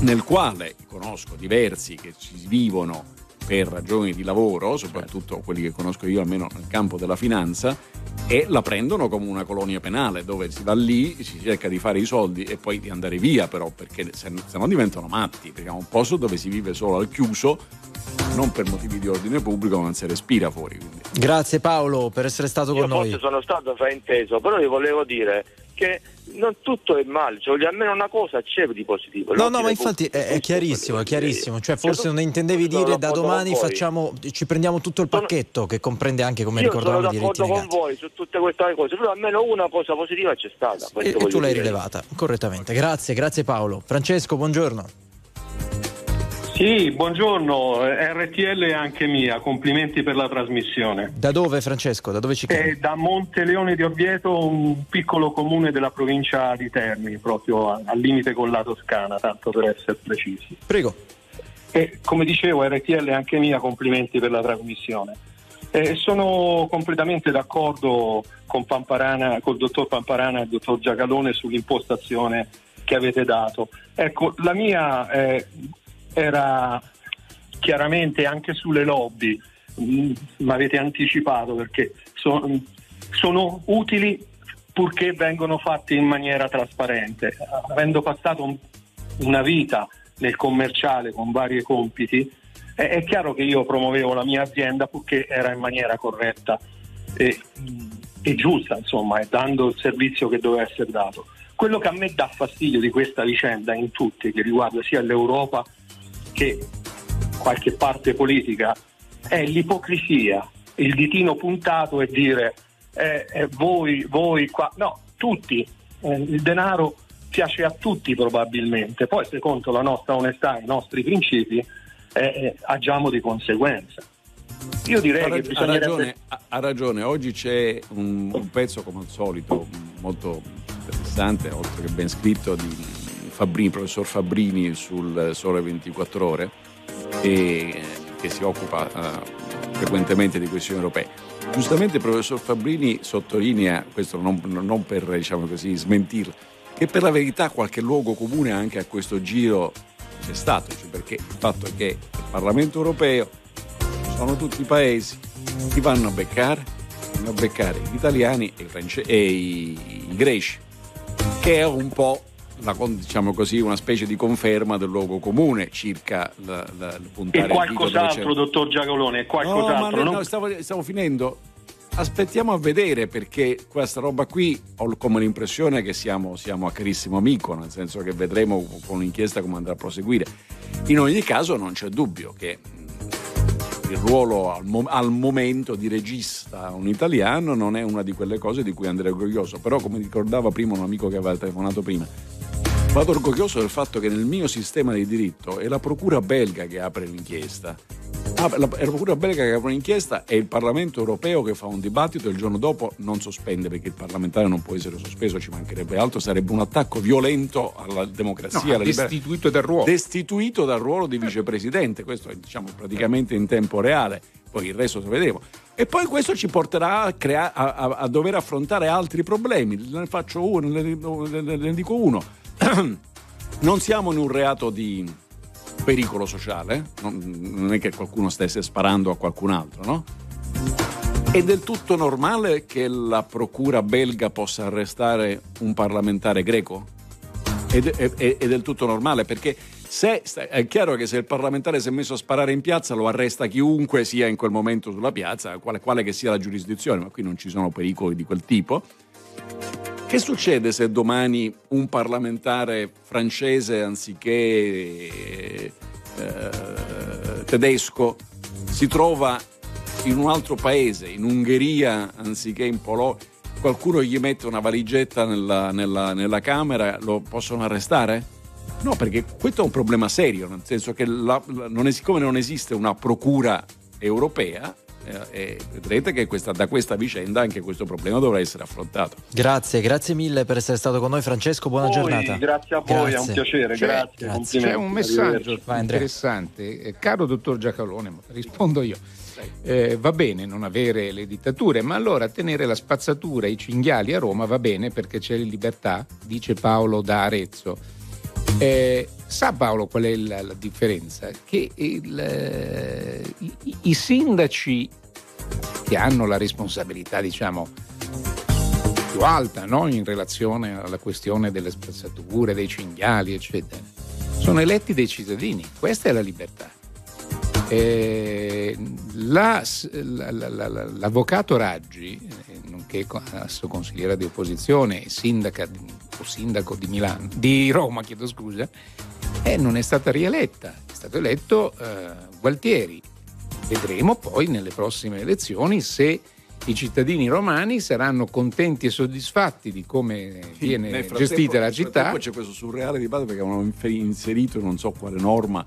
nel quale conosco diversi che ci vivono per ragioni di lavoro, soprattutto quelli che conosco io almeno nel campo della finanza, e la prendono come una colonia penale dove si va lì, si cerca di fare i soldi e poi di andare via però perché se, se no diventano matti, perché è un posto dove si vive solo al chiuso, non per motivi di ordine pubblico ma si respira fuori. Quindi. Grazie Paolo per essere stato Io con noi. forse sono stato frainteso, però io volevo dire che non tutto è male, cioè almeno una cosa c'è di positivo. No, no, ma infatti è, è chiarissimo, è chiarissimo. Cioè, forse non intendevi sono dire da domani facciamo, ci prendiamo tutto il Sono- pacchetto che comprende anche, come Io sono ricordavamo, i diritti d'accordo con negati. voi su tutte queste cose, però almeno una cosa positiva c'è stata. E, e tu l'hai dire. rilevata correttamente. Grazie, grazie Paolo. Francesco, buongiorno. Sì, buongiorno, RTL è anche mia, complimenti per la trasmissione. Da dove Francesco? Da dove ci chiami? Da Monteleone di Orvieto, un piccolo comune della provincia di Terni, proprio al limite con la Toscana, tanto per essere precisi. Prego. E come dicevo, RTL è anche mia, complimenti per la trasmissione. Eh, sono completamente d'accordo con Pamparana, col dottor Pamparana e il dottor Giacalone sull'impostazione che avete dato. Ecco, la mia eh, era chiaramente anche sulle lobby, mi avete anticipato perché so- sono utili purché vengono fatti in maniera trasparente. Avendo passato un- una vita nel commerciale con vari compiti, è, è chiaro che io promuovevo la mia azienda purché era in maniera corretta e, e giusta, insomma, e dando il servizio che doveva essere dato. Quello che a me dà fastidio di questa vicenda in tutti, che riguarda sia l'Europa che qualche parte politica, è l'ipocrisia, il ditino puntato e dire eh, eh, voi, voi qua, no, tutti, Eh, il denaro piace a tutti probabilmente, poi secondo la nostra onestà e i nostri principi eh, eh, agiamo di conseguenza. Io direi ha, che rag- ha ragione, ha- ha ragione. oggi c'è un, un pezzo come al solito molto interessante, oltre che ben scritto, di Fabbrini, professor Fabbrini sul Sole 24 Ore, e, che si occupa eh, frequentemente di questioni europee. Giustamente il professor Fabbrini sottolinea, questo non, non per diciamo così, smentirlo, che per la verità qualche luogo comune anche a questo giro c'è stato, cioè perché il fatto è che il Parlamento europeo sono tutti i paesi che vanno a beccare, vanno a beccare gli italiani e i, france- e i greci, che è un po' la diciamo così, una specie di conferma del luogo comune circa la, la, il puntare E qualcos'altro, dottor Giacolone, No, ma qualcos'altro. no, non- no, stavo, stavo finendo. Aspettiamo a vedere perché questa roba qui ho come l'impressione che siamo, siamo a carissimo amico, nel senso che vedremo con l'inchiesta come andrà a proseguire. In ogni caso non c'è dubbio che mh, il ruolo al, mo- al momento di regista un italiano non è una di quelle cose di cui andrei orgoglioso, però come ricordava prima un amico che aveva telefonato prima, Vado orgoglioso del fatto che nel mio sistema di diritto è la procura belga che apre l'inchiesta. Ah, la, è la procura belga che apre l'inchiesta e il Parlamento europeo che fa un dibattito e il giorno dopo non sospende perché il parlamentare non può essere sospeso, ci mancherebbe altro, sarebbe un attacco violento alla democrazia. No, alla destituito dal ruolo. Destituito dal ruolo di vicepresidente, questo è diciamo, praticamente in tempo reale, poi il resto lo vedremo. E poi questo ci porterà a, crea- a- a- a dover affrontare altri problemi. Ne faccio uno, ne, ne- ne dico uno. non siamo in un reato di pericolo sociale, non, non è che qualcuno stesse sparando a qualcun altro, no? È del tutto normale che la procura belga possa arrestare un parlamentare greco? È, è- è del tutto normale perché se, è chiaro che se il parlamentare si è messo a sparare in piazza lo arresta chiunque sia in quel momento sulla piazza, quale, quale che sia la giurisdizione, ma qui non ci sono pericoli di quel tipo. Che succede se domani un parlamentare francese anziché eh, tedesco si trova in un altro paese, in Ungheria anziché in Polonia? Qualcuno gli mette una valigetta nella, nella- nella camera, lo possono arrestare? No, perché questo è un problema serio, nel senso che la- la- non è- siccome non esiste una procura europea, eh, eh, vedrete che questa- da questa vicenda anche questo problema dovrà essere affrontato. Grazie, grazie mille per essere stato con noi Francesco, buona Voi, giornata. Grazie a voi, è un Grazie. piacere, C'è- grazie. grazie. C'è un messaggio. Vai, interessante, Eh, caro dottor Giacalone, rispondo io. Eh, va bene non avere le dittature, ma allora tenere la spazzatura, i cinghiali a Roma va bene perché c'è libertà, dice Paolo da Arezzo. Eh, sa Paolo qual è la, la differenza? Che il, eh, i, i sindaci che hanno la responsabilità, diciamo, più alta no? in relazione alla questione delle spazzature, dei cinghiali, eccetera, sono eletti dai cittadini. Questa è la libertà. Eh, la- la- la- la- la- l'avvocato Raggi, eh, nonché co- adesso consigliera di opposizione e sindaca di- o sindaco di Milano, di Roma, chiedo scusa, eh, non è stata rieletta, è stato eletto eh, Gualtieri. Vedremo poi nelle prossime elezioni se i cittadini romani saranno contenti e soddisfatti di come viene gestita la città. frattempo c'è questo surreale dibattito perché avevano inserito in non so quale norma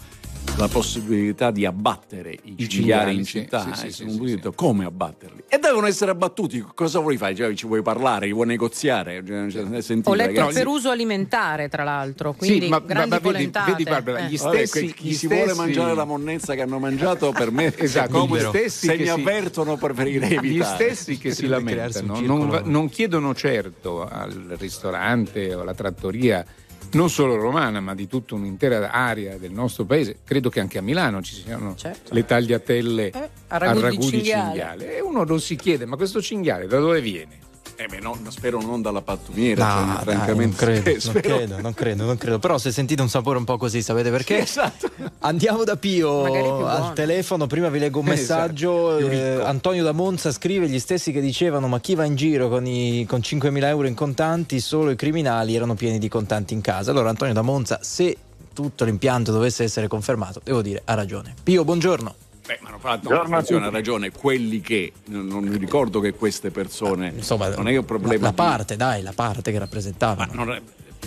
la possibilità di abbattere i, I cinghiali, in città. sì, sì, sono sì, detto, come abbatterli? E devono essere abbattuti. Cosa vuoi fare? Cioè, ci vuoi parlare? Li vuoi negoziare? Cioè, cioè, sentite, Ho letto ragazzi. per uso alimentare, tra l'altro, quindi Sì, ma- grandi ma vedi- vedi, Barbara, Eh. gli Vabbè, stessi- chi gli si vuole stessi- mangiare la monnezza che hanno mangiato per me Esatto, come gli stessi se che mi si- avvertono preferirei Gli evitare stessi che si lamentano non, non chiedono certo al ristorante o alla trattoria, non solo romana, ma di tutta un'intera area del nostro paese. Credo che anche a Milano ci siano Certo. le tagliatelle Eh, al ragù, di cinghiale. E uno non si chiede, ma questo cinghiale da dove viene? Eh beh, no, spero non dalla pattumiera, No, cioè, dai, francamente. non, credo, non credo, non credo, non credo. Però se sentite un sapore un po' così, sapete perché? Esatto. Andiamo da Pio al telefono. Prima vi leggo un Esatto, messaggio. più Eh. Antonio da Monza scrive: Gli stessi che dicevano: Ma chi va in giro con, i, con 5.000 euro in contanti? Solo i criminali erano pieni di contanti in casa. Allora, Antonio da Monza, se tutto l'impianto dovesse essere confermato, devo dire, ha ragione. Pio, buongiorno. Beh, ma non fa no, Buongiorno a attenzione, ha ragione. Quelli che non, non mi ricordo che queste persone. Insomma, non è un problema. La, la di- parte, dai, la parte che Ma rappresentavano. non, è,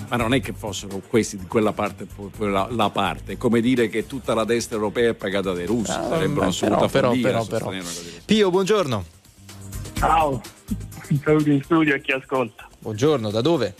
ma non è che fossero questi di quella parte, la, la parte. È come dire che tutta la destra europea è pagata dai russi. Ah, Sarebbe beh, un'assoluta però, però, però, così. Pio, buongiorno. Ciao, saluti in studio a chi ascolta. Buongiorno, da dove?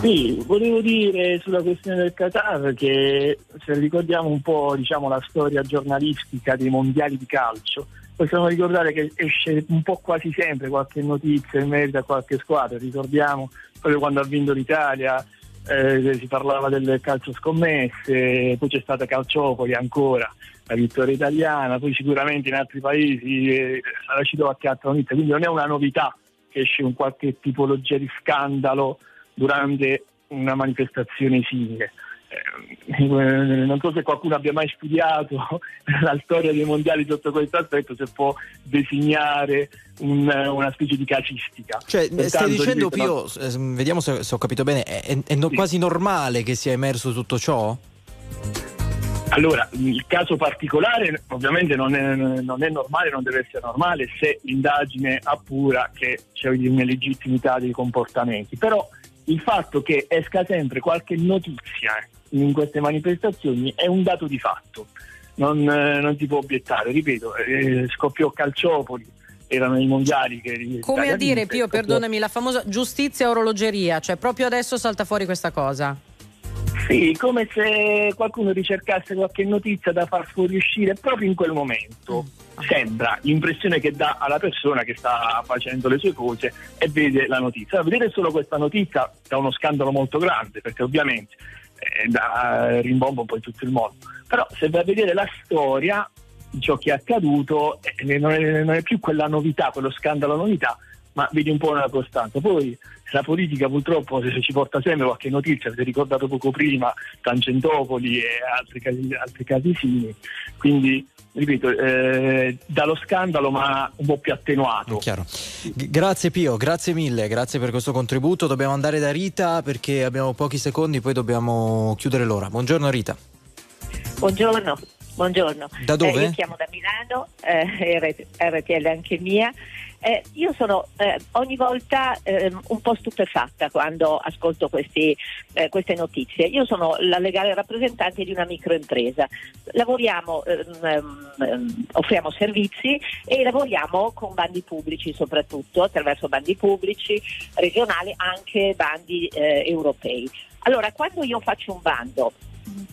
Sì, volevo dire sulla questione del Qatar che se ricordiamo un po' diciamo, la storia giornalistica dei mondiali di calcio, possiamo ricordare che esce un po' quasi sempre qualche notizia in merito a qualche squadra. Ricordiamo proprio quando ha vinto l'Italia, eh, si parlava del calcio scommesse, poi c'è stata Calciopoli ancora, la vittoria italiana, poi sicuramente in altri paesi eh, sarà uscito qualche altra notizia, quindi non è una novità che esce un qualche tipologia di scandalo durante una manifestazione simile. Eh, non so se qualcuno abbia mai studiato la storia dei mondiali sotto questo aspetto, se può designare un- una specie di casistica. Cioè, Pertanto, stai dicendo, Pio, eh, vediamo se, se ho capito bene, è, è- è no- Sì. quasi normale che sia emerso tutto ciò? Allora, il caso particolare ovviamente non è, non è normale, non deve essere normale se l'indagine appura che c'è un'illegittimità dei comportamenti, però il fatto che esca sempre qualche notizia in queste manifestazioni è un dato di fatto, non, eh, non si può obiettare, ripeto, eh, scoppiò Calciopoli, erano i mondiali che... Come a dire, Pio, scoppiò- perdonami, la famosa giustizia orologeria, cioè proprio adesso salta fuori questa cosa. Sì, come se qualcuno ricercasse qualche notizia da far fuoriuscire proprio in quel momento. Sembra l'impressione che dà alla persona che sta facendo le sue cose e vede la notizia. Vedere solo questa notizia da uno scandalo molto grande, perché ovviamente eh, dà rimbombo un po' in tutto il mondo. Però se vai a vedere la storia di ciò che è accaduto, eh, non, è, non è più quella novità, quello scandalo novità, ma vedi un po' una costanza. Poi la politica purtroppo se ci porta sempre qualche notizia, avete ricordato poco prima Tangentopoli e altri casi, altri casi simili, quindi ripeto, eh, dallo scandalo ma un po' più attenuato. Chiaro. G- grazie Pio, grazie mille, grazie per questo contributo. Dobbiamo andare da Rita perché abbiamo pochi secondi, poi dobbiamo chiudere l'ora. Buongiorno Rita. Buongiorno, buongiorno. Da dove? Eh, io chiamo da Milano, eh, RT RTL anche mia. Eh, io sono eh, ogni volta ehm, un po' stupefatta quando ascolto questi, eh, queste notizie. Io sono la legale rappresentante di una microimpresa. Lavoriamo, ehm, ehm, offriamo servizi e lavoriamo con bandi pubblici soprattutto, attraverso bandi pubblici, regionali, anche bandi eh, europei. Allora, quando io faccio un bando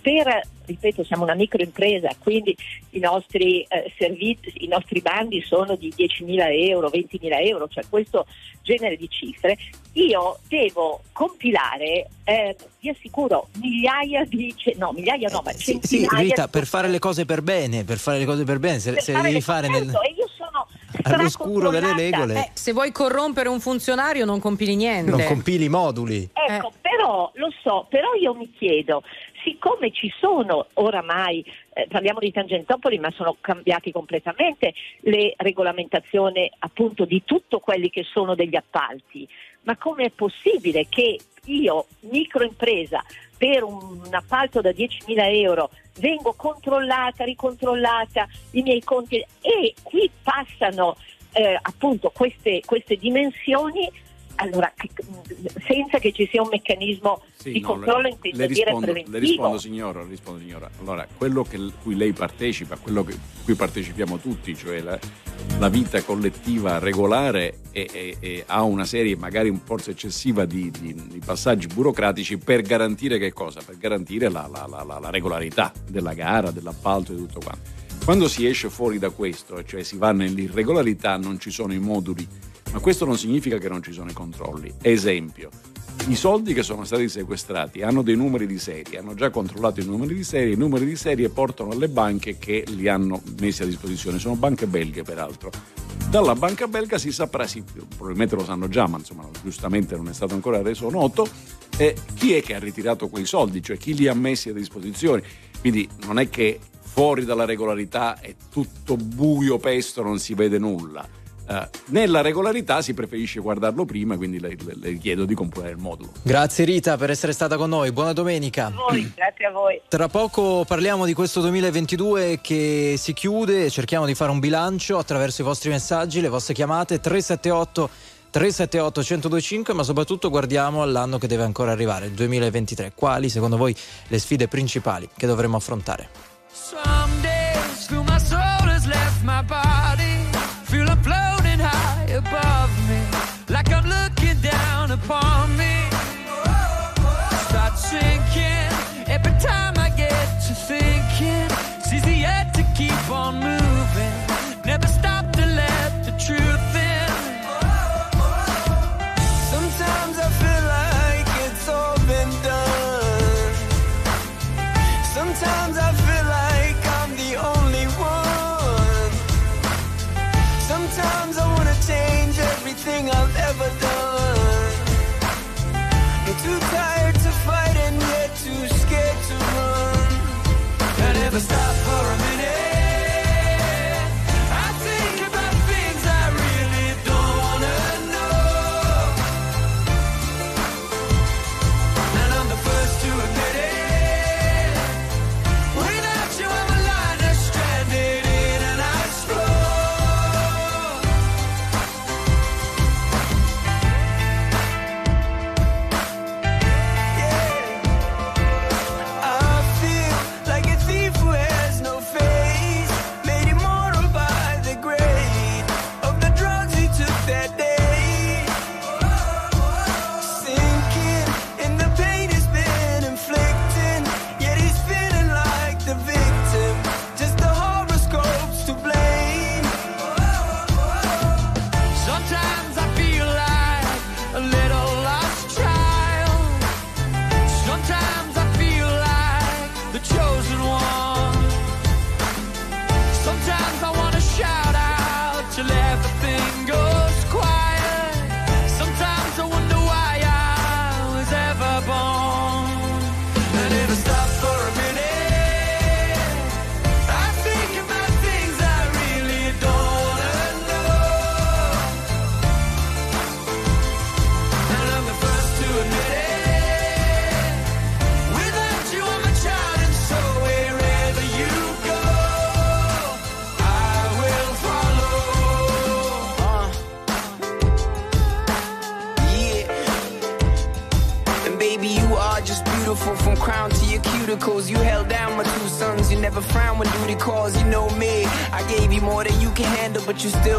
per, ripeto, siamo una microimpresa, quindi i nostri eh, servizi, i nostri bandi sono di 10.000 euro, 20.000 euro, cioè questo genere di cifre, io devo compilare, eh, vi assicuro, migliaia di, no, migliaia no, ma Sì, centinaia Rita, di per fare le cose per bene, per fare le cose per bene, se, per se le fare devi le- fare nel, certo, e io sono all'oscuro delle regole, Eh, se vuoi corrompere un funzionario non compili niente. non compili i moduli. Ecco, però lo so, però io mi chiedo, siccome ci sono oramai, eh, parliamo di Tangentopoli, ma sono cambiati completamente le regolamentazioni appunto di tutto quelli che sono degli appalti, ma come è possibile che io, microimpresa, per un, un appalto da 10.000 euro vengo controllata, ricontrollata, i miei conti e qui passano eh, appunto queste, queste dimensioni allora, senza che ci sia un meccanismo Sì, di no, controllo le, intendo le dire rispondo, le preventivo. rispondo signora, le rispondo signora. Allora, quello che, cui lei partecipa, quello che, cui partecipiamo tutti, cioè la, la vita collettiva regolare e, e- e ha una serie magari un forse eccessiva di, di- di passaggi burocratici per garantire che cosa? Per garantire la, la- la- la- la regolarità della gara, dell'appalto e tutto quanto. Quando si esce fuori da questo, cioè si va nell'irregolarità, non ci sono i moduli, ma questo non significa che non ci sono i controlli. Esempio, i soldi che sono stati sequestrati hanno dei numeri di serie, hanno già controllato i numeri di serie, i numeri di serie portano alle banche che li hanno messi a disposizione, sono banche belghe peraltro. Dalla banca belga si saprà, sì, probabilmente lo sanno già, ma insomma giustamente non è stato ancora reso noto, eh, chi è che ha ritirato quei soldi, cioè chi li ha messi a disposizione. Quindi non è che fuori dalla regolarità è tutto buio pesto, non si vede nulla. Uh, nella regolarità si preferisce guardarlo prima, quindi le, le, le, chiedo di comporre il modulo. Grazie Rita per essere stata con noi, buona domenica. A voi, grazie a voi. Tra poco parliamo di questo 2022 che si chiude e cerchiamo di fare un bilancio attraverso i vostri messaggi, le vostre chiamate 378 378 1025, ma soprattutto guardiamo all'anno che deve ancora arrivare, il 2023. Quali secondo voi le sfide principali che dovremo affrontare? Some days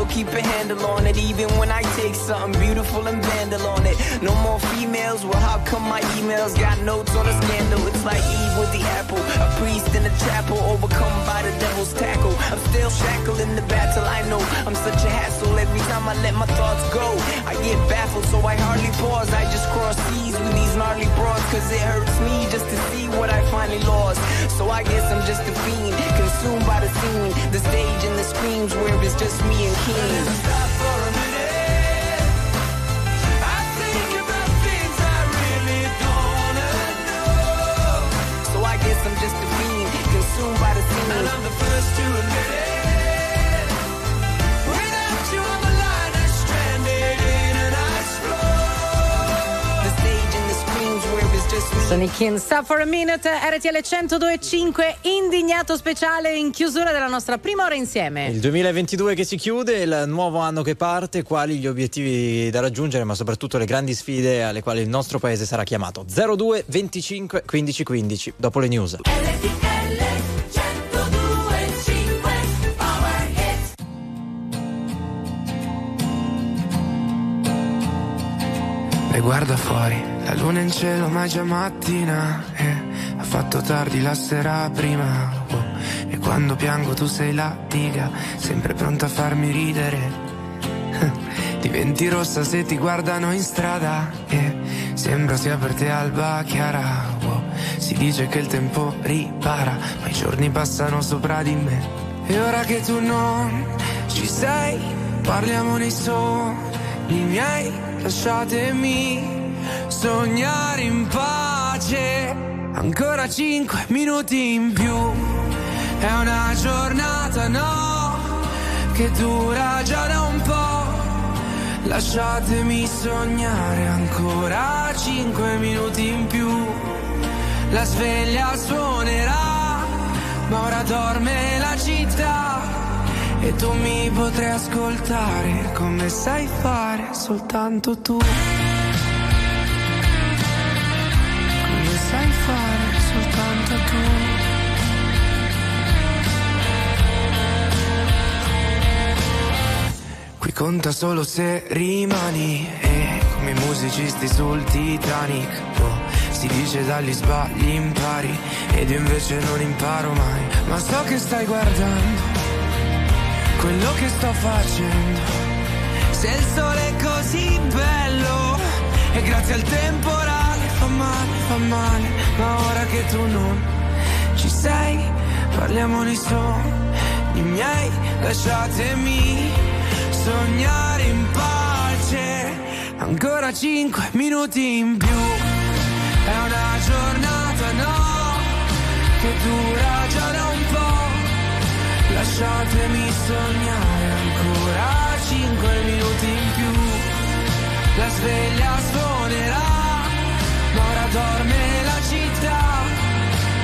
keep a handle on it. Even when I take something beautiful and vandal on it. No more females. Well, how come my emails got notes on a scandal? It's like Eve with the apple. A priest in a chapel, overcome by the devil's tackle. I'm still shackled in the battle. I know I'm such a hassle every time I let my thoughts go. I get baffled, so I hardly pause. I just cross seas with these gnarly broads, cause it hurts me just to see what I finally lost. So I guess I'm just a fiend, consumed by the scene, the stage and the screams where it's just me and King. Sonny Kin, Stop for a Minute, RTL 102.5, indignato speciale in chiusura della nostra prima ora insieme. Il 2022 che si chiude, il nuovo anno che parte, quali gli obiettivi da raggiungere, ma soprattutto le grandi sfide alle quali il nostro paese sarà chiamato. 02 25 15 15, dopo le news. E guarda fuori, la luna in cielo ma è già mattina eh, Ha fatto tardi la sera prima oh, E quando piango tu sei la diga Sempre pronta a farmi ridere. Diventi rossa se ti guardano in strada e Sembra sia per te alba chiara oh, Si dice che il tempo ripara Ma i giorni passano sopra di me. E ora che tu non ci sei parliamo nei sogni miei, lasciatemi sognare in pace. Ancora cinque minuti in più, è una giornata no, che dura già da un po'. Lasciatemi sognare ancora cinque minuti in più. La sveglia suonerà, ma ora dorme la città. E tu mi potrai ascoltare come sai fare soltanto tu. Come sai fare soltanto tu. Qui conta solo se rimani e come i musicisti sul Titanic. oh, si dice dagli sbagli impari ed io invece non imparo mai. Ma so che stai guardando quello che sto facendo. Se il sole è così bello e grazie al temporale fa male, fa male, ma ora che tu non ci sei, parliamo nei sogni miei, lasciatemi sognare in pace. Ancora cinque minuti in più, è una giornata no, che dura già da un. Lasciatemi sognare ancora cinque minuti in più. La sveglia suonerà, ma ora dorme la città.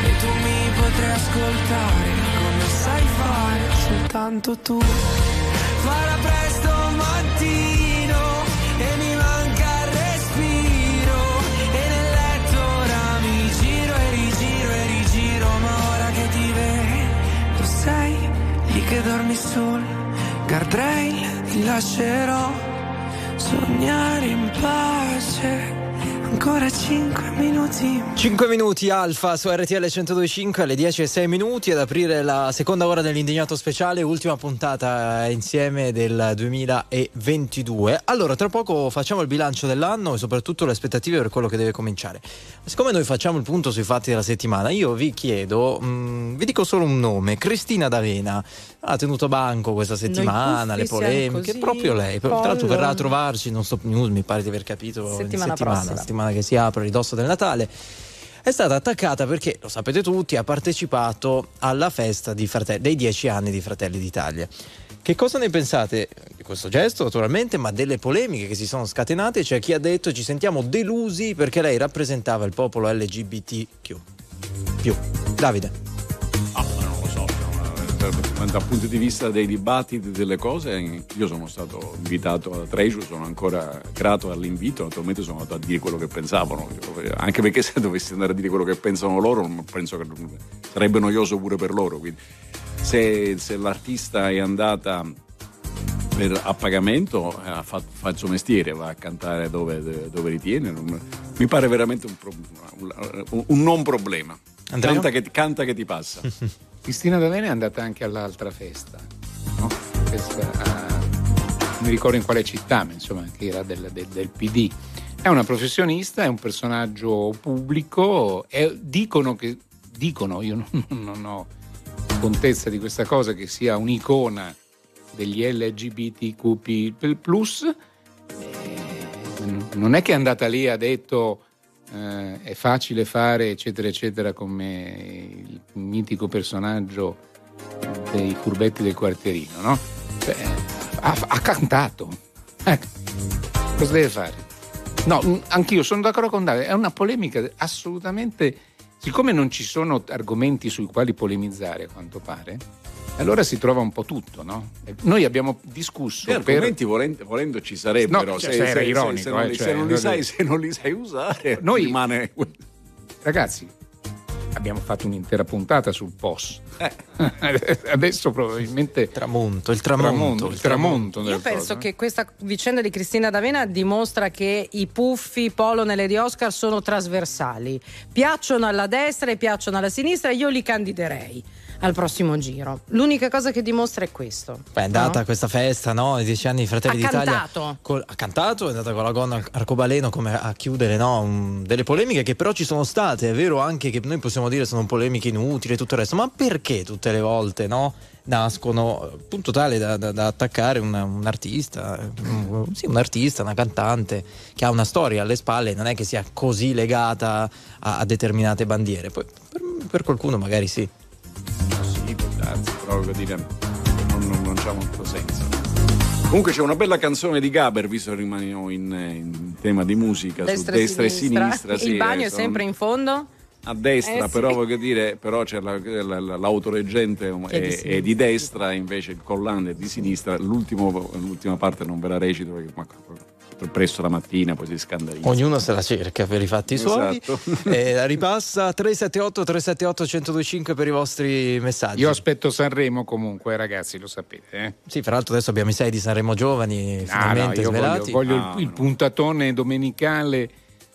E tu mi potrai ascoltare come sai fare soltanto tu. Farà presto che dormi sul guardrail ti lascerò sognare in pace ancora cinque minuti 5 minuti Alfa su RTL 1025 alle 10 e 6 minuti ad aprire la seconda ora dell'indignato speciale, ultima puntata insieme del 2022. Allora, tra poco facciamo il bilancio dell'anno e soprattutto le aspettative per quello che deve cominciare. Siccome noi facciamo il punto sui fatti della settimana, io vi chiedo, mh, vi dico solo un nome, Cristina D'Avena. Ha tenuto banco questa settimana, le polemiche, così, proprio lei. Tra l'altro pollo. verrà a trovarci, non so news, mi pare di aver capito, Settimana settimana, prossima. settimana che si apre ridosso del Natale. È stata attaccata perché, lo sapete tutti, ha partecipato alla festa di frate- dei dieci anni di Fratelli d'Italia. Che cosa ne pensate di questo gesto, naturalmente, ma delle polemiche che si sono scatenate? C'è chi ha detto ci sentiamo delusi perché lei rappresentava il popolo LGBTQ. Più. Davide. Dal punto di vista dei dibattiti delle cose, io sono stato invitato a Treasure, sono ancora grato all'invito, naturalmente sono andato a dire quello che pensavano, anche perché se dovessi andare a dire quello che pensano loro, penso che sarebbe noioso pure per loro. Quindi se, se l'artista è andata per, a pagamento eh, fa, fa il suo mestiere, va a cantare dove, dove ritiene, non- mi pare veramente un, pro- un- un non problema. Andrea? Canta che, canta che ti passa. Cristina D'Avena è andata anche all'altra festa, no? Questa, ah, non mi ricordo in quale città, ma insomma, che era del, del- del PD. È una professionista, è un personaggio pubblico, e dicono che, dicono, io non, non ho contezza di questa cosa, che sia un'icona degli LGBTQ+, eh, non è che è andata lì e ha detto eh, è facile fare eccetera eccetera come il mitico personaggio dei furbetti del quartierino, no? Cioè, ha, ha cantato. Eh, cosa deve fare? No, anch'io sono d'accordo con Davide, è una polemica assolutamente... Siccome non ci sono argomenti sui quali polemizzare, a quanto pare, allora si trova un po' tutto, no? E Noi abbiamo discusso Gli per... argomenti volendo, volendo ci sarebbero, No, cioè, se- era se- ironico, se non, eh, li- cioè, se non li sai, se non li sai usare, Noi- rimane... Ragazzi, abbiamo fatto un'intera puntata sul POS. Eh. Adesso probabilmente... Tramonto, il tramonto. il tramonto Io penso coso, che questa vicenda di Cristina D'Avena dimostra che i puffi polo nelle di Oscar sono trasversali. Piacciono alla destra e piacciono alla sinistra, io li candiderei. Al prossimo giro. L'unica cosa che dimostra è questo. Beh, è andata no? questa festa, no? I dieci anni di Fratelli Ha d'Italia. cantato. Col- ha cantato, è andata con la gonna al arcobaleno come a chiudere no? un- delle polemiche che però ci sono state. È vero anche che noi possiamo dire sono polemiche inutili e tutto il resto, ma perché tutte le volte no? nascono appunto tale da, da- da attaccare una- un artista, un- sì, un artista, una cantante che ha una storia alle spalle, non è che sia così legata a, a determinate bandiere. Poi per, per qualcuno magari sì. Sì, può darsi, però voglio dire, non, non, non c'ha molto senso. Comunque c'è una bella canzone di Gaber, visto che rimaniamo in, in tema di musica, Destra, su destra e sinistra. Il sì, bagno eh, è sono- sempre in fondo. a destra, Eh, sì. però voglio dire, però c'è la- la- la- l'autoreggente Che è di è, di destra, invece il collante è di sinistra. L'ultimo- l'ultima parte non ve la recito perché ma, presto la mattina poi si scandalizza. Ognuno se la cerca per i fatti suoi. Esatto. Eh, la ripassa 378 378 1025 per i vostri messaggi. Io aspetto Sanremo comunque, ragazzi, lo sapete. Eh? Sì, fra l'altro adesso abbiamo i sei di Sanremo Giovani Ah, no, finalmente io voglio, svelati. voglio No, il, il puntatone domenicale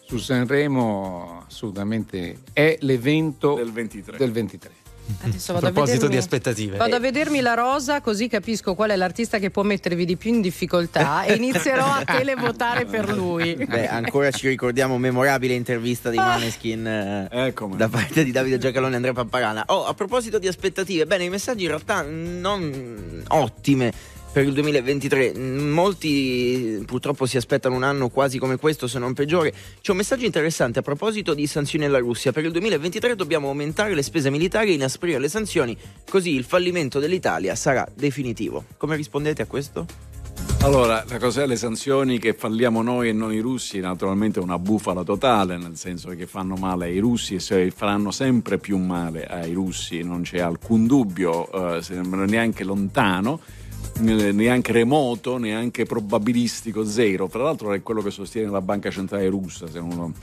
su Sanremo, assolutamente è l'evento Del 23. del 23. Adesso A vado a proposito vedermi- di aspettative. Vado a vedermi la rosa così capisco qual è l'artista che può mettervi di più in difficoltà e inizierò a televotare per lui. Beh, ancora ci ricordiamo memorabile intervista di Maneskin eh, Eh, da parte di Davide Giacalone e Andrea Pamparana. Oh, a proposito di aspettative, bene, i messaggi in realtà non ottime per il 2023. Molti purtroppo si aspettano un anno quasi come questo, se non peggiore. C'è un messaggio interessante a proposito di sanzioni alla Russia. Per il 2023 dobbiamo aumentare le spese militari e inasprire le sanzioni, così il fallimento dell'Italia sarà definitivo. Come rispondete a questo? Allora, la cosa le sanzioni che falliamo noi e non i russi, naturalmente è una bufala totale, nel senso che fanno male ai russi e faranno sempre più male ai russi, non c'è alcun dubbio, eh, neanche lontano, neanche remoto, neanche probabilistico, zero. Fra l'altro è quello che sostiene la banca centrale russa. se uno-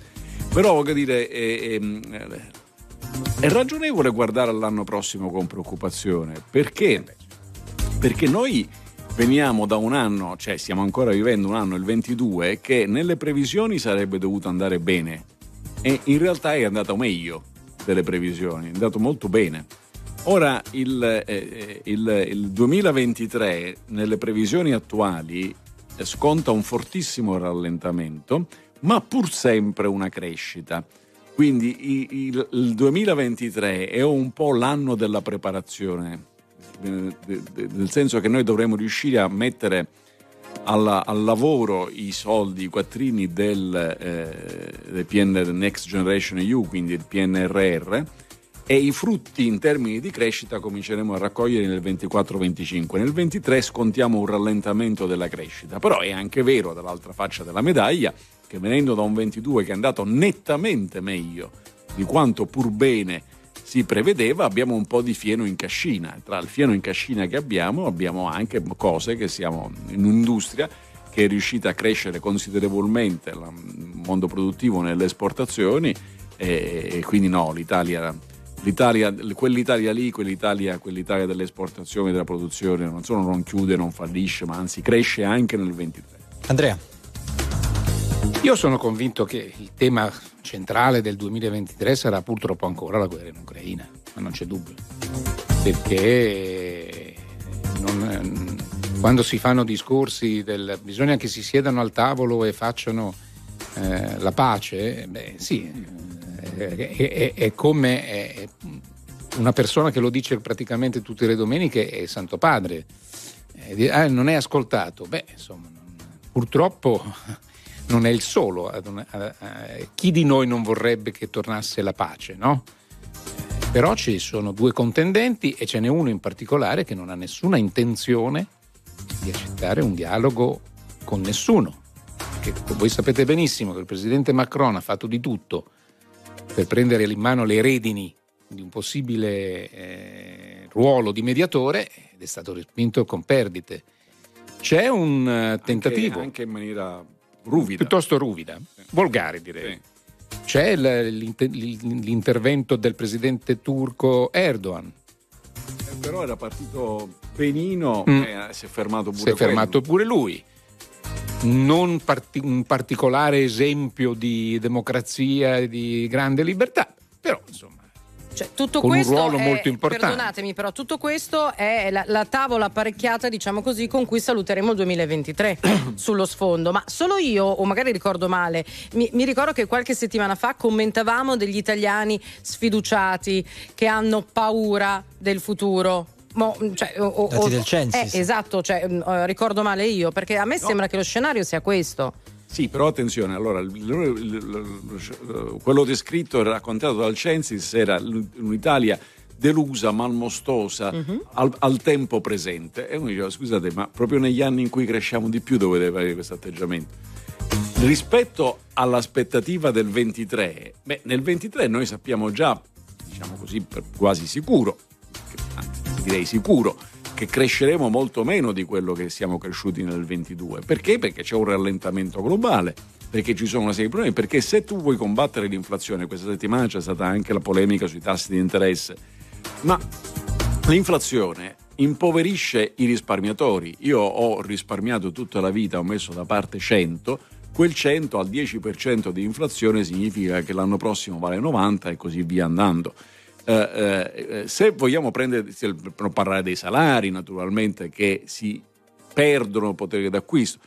Però voglio dire, è, è- è ragionevole guardare all'anno prossimo con preoccupazione, perché? Perché noi veniamo da un anno, cioè stiamo ancora vivendo un anno, il 22, che nelle previsioni sarebbe dovuto andare bene e in realtà è andato meglio delle previsioni, è andato molto bene. Ora il, eh, eh, il- il 2023 nelle previsioni attuali eh, sconta un fortissimo rallentamento, ma pur sempre una crescita. Quindi il, il 2023 è un po' l'anno della preparazione, eh, nel senso che noi dovremo riuscire a mettere alla- al lavoro i soldi, i quattrini del, eh, del PN del Next Generation EU, quindi il PNRR, e i frutti in termini di crescita cominceremo a raccogliere nel 24-25. Nel 23 scontiamo un rallentamento della crescita, però è anche vero dall'altra faccia della medaglia che venendo da un 22 che è andato nettamente meglio di quanto pur bene si prevedeva, abbiamo un po' di fieno in cascina. Tra il fieno in cascina che abbiamo, abbiamo anche cose che siamo in un'industria che è riuscita a crescere considerevolmente il mondo produttivo nelle esportazioni e quindi no, l'Italia, l'Italia, quell'Italia lì, quell'Italia, quell'Italia delle esportazioni e della produzione non solo non chiude, non fallisce, ma anzi cresce anche nel 23. Andrea. Io sono convinto che il tema centrale del 2023 sarà purtroppo ancora la guerra in Ucraina, ma non c'è dubbio. Perché non- quando si fanno discorsi del bisogna che si siedano al tavolo e facciano eh, la pace, beh sì, è, è- come è- una persona che lo dice praticamente tutte le domeniche è Santo Padre. Eh, non è ascoltato. Beh, insomma, purtroppo non è il solo. una- a- a- chi di noi non vorrebbe che tornasse la pace, no? Eh, Però ci sono due contendenti e ce n'è uno in particolare che non ha nessuna intenzione di accettare un dialogo con nessuno. Che voi sapete benissimo che il presidente Macron ha fatto di tutto per prendere in mano le redini di un possibile eh, ruolo di mediatore ed è stato respinto con perdite. C'è un eh, tentativo Anche, anche in maniera ruvida. piuttosto ruvida, volgare direi. C'è il- l'inte- l'intervento del presidente turco Erdogan, Eh, Però era partito benino Mm. e si è fermato pure si è fermato pure lui. Non parti- un particolare esempio di democrazia e di grande libertà, però insomma Cioè, tutto con un questo ruolo è- molto importante. Perdonatemi, però, tutto questo è la, la tavola apparecchiata, diciamo così, con cui saluteremo il 2023 sullo sfondo. Ma solo io, o magari ricordo male, mi, mi ricordo che qualche settimana fa commentavamo degli italiani sfiduciati che hanno paura del futuro. Mo, cioè, o- o- Dati del Censis. Eh, esatto, cioè, mm, eh, ricordo male io, perché a me sembra che lo scenario sia questo. Sì, però attenzione, allora, il- quello descritto e raccontato dal Censis era un'Italia delusa, malmostosa, al, al tempo presente. E uno diceva, scusate, ma proprio negli anni in cui cresciamo di più dovete avere questo atteggiamento. Rispetto all'aspettativa del 23, beh, nel 23 noi sappiamo già, diciamo così, per quasi sicuro, direi sicuro, che cresceremo molto meno di quello che siamo cresciuti nel 22. Perché? Perché c'è un rallentamento globale, perché ci sono una serie di problemi, perché se tu vuoi combattere l'inflazione, questa settimana c'è stata anche la polemica sui tassi di interesse, ma l'inflazione impoverisce i risparmiatori. Io ho risparmiato tutta la vita, ho messo da parte 100, quel 100 al 10% di inflazione significa che l'anno prossimo vale 90 e così via andando. Eh, eh, se vogliamo prendere, se- per parlare dei salari naturalmente che si perdono potere d'acquisto,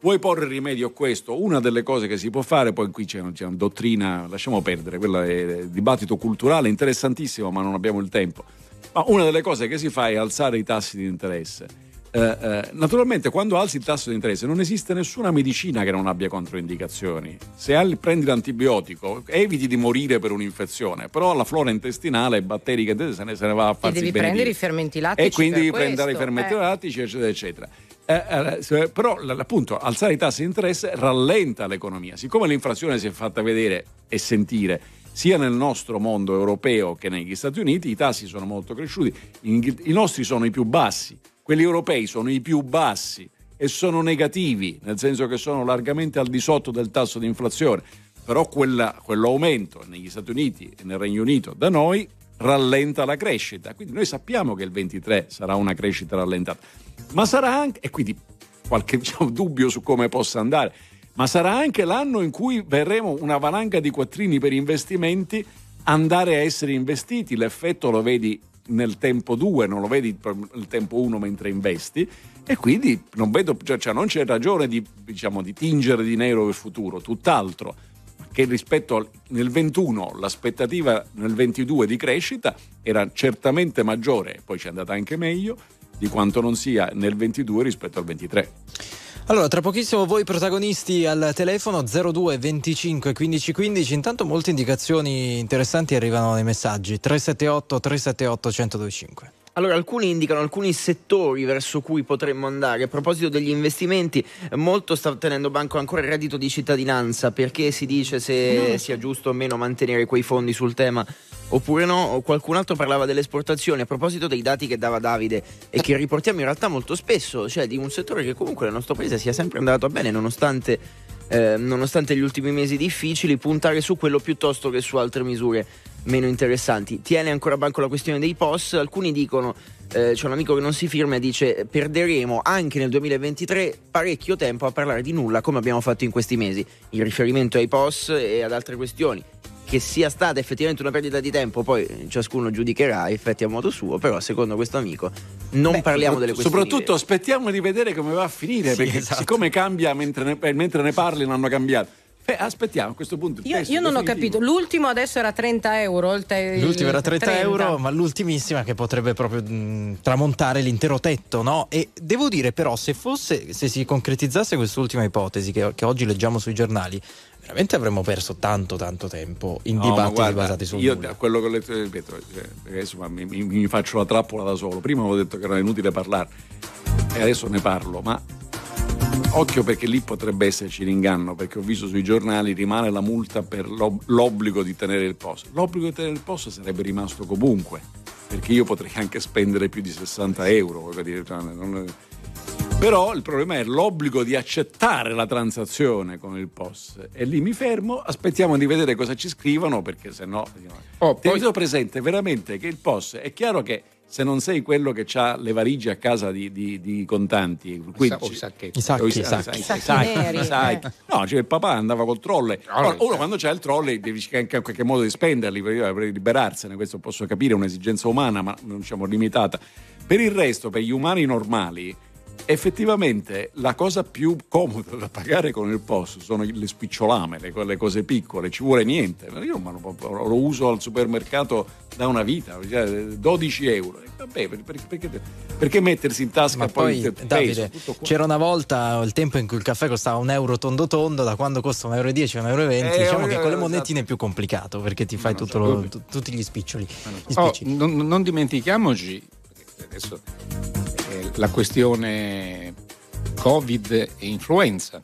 vuoi porre rimedio a questo? Una delle cose che si può fare, poi qui c'è, c'è una dottrina, lasciamo perdere, quella è il dibattito culturale interessantissimo, ma non abbiamo il tempo. Ma una delle cose che si fa è alzare i tassi di interesse. Eh, eh, naturalmente quando alzi il tasso di interesse non esiste nessuna medicina che non abbia controindicazioni. Se al- prendi l'antibiotico eviti di morire per un'infezione, però la flora intestinale batterica se ne, se ne va a E farsi devi bene prendere i fermenti lattici. E quindi prendere i fermenti eh. lattici, eccetera, eccetera. Eh, eh, però appunto alzare i tassi di interesse rallenta l'economia. Siccome l'inflazione si è fatta vedere e sentire sia nel nostro mondo europeo che negli Stati Uniti, i tassi sono molto cresciuti, i nostri sono i più bassi, quelli europei sono i più bassi e sono negativi, nel senso che sono largamente al di sotto del tasso di inflazione. Però quella- quell'aumento negli Stati Uniti e nel Regno Unito da noi rallenta la crescita. Quindi noi sappiamo che il 23 sarà una crescita rallentata, ma sarà anche, e quindi qualche diciamo, dubbio su come possa andare, ma sarà anche l'anno in cui verremo una valanga di quattrini per investimenti andare a essere investiti. L'effetto lo vedi nel tempo 2, non lo vedi nel tempo 1 mentre investi. E quindi non vedo, cioè, cioè non c'è ragione di, diciamo, di tingere di nero il futuro, tutt'altro che rispetto al nel 21 l'aspettativa nel 22 di crescita era certamente maggiore, poi ci è andata anche meglio di quanto non sia nel 22 rispetto al 23. Allora, tra pochissimo voi protagonisti al telefono 02 25 15 15. Intanto molte indicazioni interessanti arrivano nei messaggi 378 378 1025. Allora, alcuni indicano alcuni settori verso cui potremmo andare. A proposito degli investimenti, eh, molto sta tenendo banco ancora il reddito di cittadinanza perché si dice se sia giusto o meno mantenere quei fondi sul tema oppure no. Qualcun altro parlava delle esportazioni. A proposito dei dati che dava Davide e che riportiamo in realtà molto spesso, cioè di un settore che comunque nel nostro paese sia sempre andato bene nonostante, eh, nonostante gli ultimi mesi difficili, puntare su quello piuttosto che su altre misure meno interessanti. Tiene ancora banco la questione dei POS, alcuni dicono, eh, c'è un amico che non si firma e dice perderemo anche nel 2023 parecchio tempo a parlare di nulla come abbiamo fatto in questi mesi, in riferimento ai POS e ad altre questioni. Che sia stata effettivamente una perdita di tempo, poi ciascuno giudicherà effetti a modo suo, però secondo questo amico non parliamo delle questioni. Soprattutto aspettiamo di vedere come va a finire, Sì, perché esatto. siccome cambia mentre ne, eh, mentre ne parli, non hanno cambiato. Eh, aspettiamo a questo punto. il Io, testo io non ho capito, l'ultimo adesso era 30 euro. Il te- L'ultima era il 30, euro, ma l'ultimissima che potrebbe proprio mh, tramontare l'intero tetto, no? E devo dire però, se fosse, se si concretizzasse quest'ultima ipotesi che, che oggi leggiamo sui giornali, veramente avremmo perso tanto tanto tempo in No, dibattiti guarda, basati sul io nulla. da quello che ho letto ripeto, cioè, perché insomma, mi, mi- mi faccio la trappola da solo. Prima avevo detto che era inutile parlare e adesso ne parlo, ma occhio perché lì potrebbe esserci l'inganno, perché ho visto sui giornali rimane la multa per l'ob- l'obbligo di tenere il posto. L'obbligo di tenere il posto sarebbe rimasto comunque, perché io potrei anche spendere più di 60 euro, dire, cioè, però il problema è l'obbligo di accettare la transazione con il POS e lì mi fermo, aspettiamo di vedere cosa ci scrivono perché se no... Oh, poi- Tenete presente veramente che il POS è chiaro che se non sei quello che ha le valigie a casa di, di- di contanti, qui sa- o i sacchetti. I sacchi, i sacchi. i I sacchi sacchi, neri, i sacchi. No, cioè il papà andava col trolley. Ora, uno certo. quando c'è il trolley devi cercare in qualche modo di spenderli per, per liberarsene, questo posso capire, è un'esigenza umana, ma non diciamo limitata. Per il resto, per gli umani normali, effettivamente la cosa più comoda da pagare con il POS sono le spicciolame, le, quelle cose piccole, ci vuole niente. Io ma lo, lo uso al supermercato da una vita, cioè, 12 euro. E Vabbè, per- per- perché, perché mettersi in tasca Ma poi, poi, peso, Davide, c'era una volta il tempo in cui il caffè costava un euro tondo tondo, da quando costa un euro e 10 un euro e 20, Eh, diciamo eh, che con le esatto. monetine è più complicato perché ti fai so, lo- tu- tutti gli spiccioli. Gli Oh, non, non dimentichiamoci, perché adesso la questione Covid e influenza.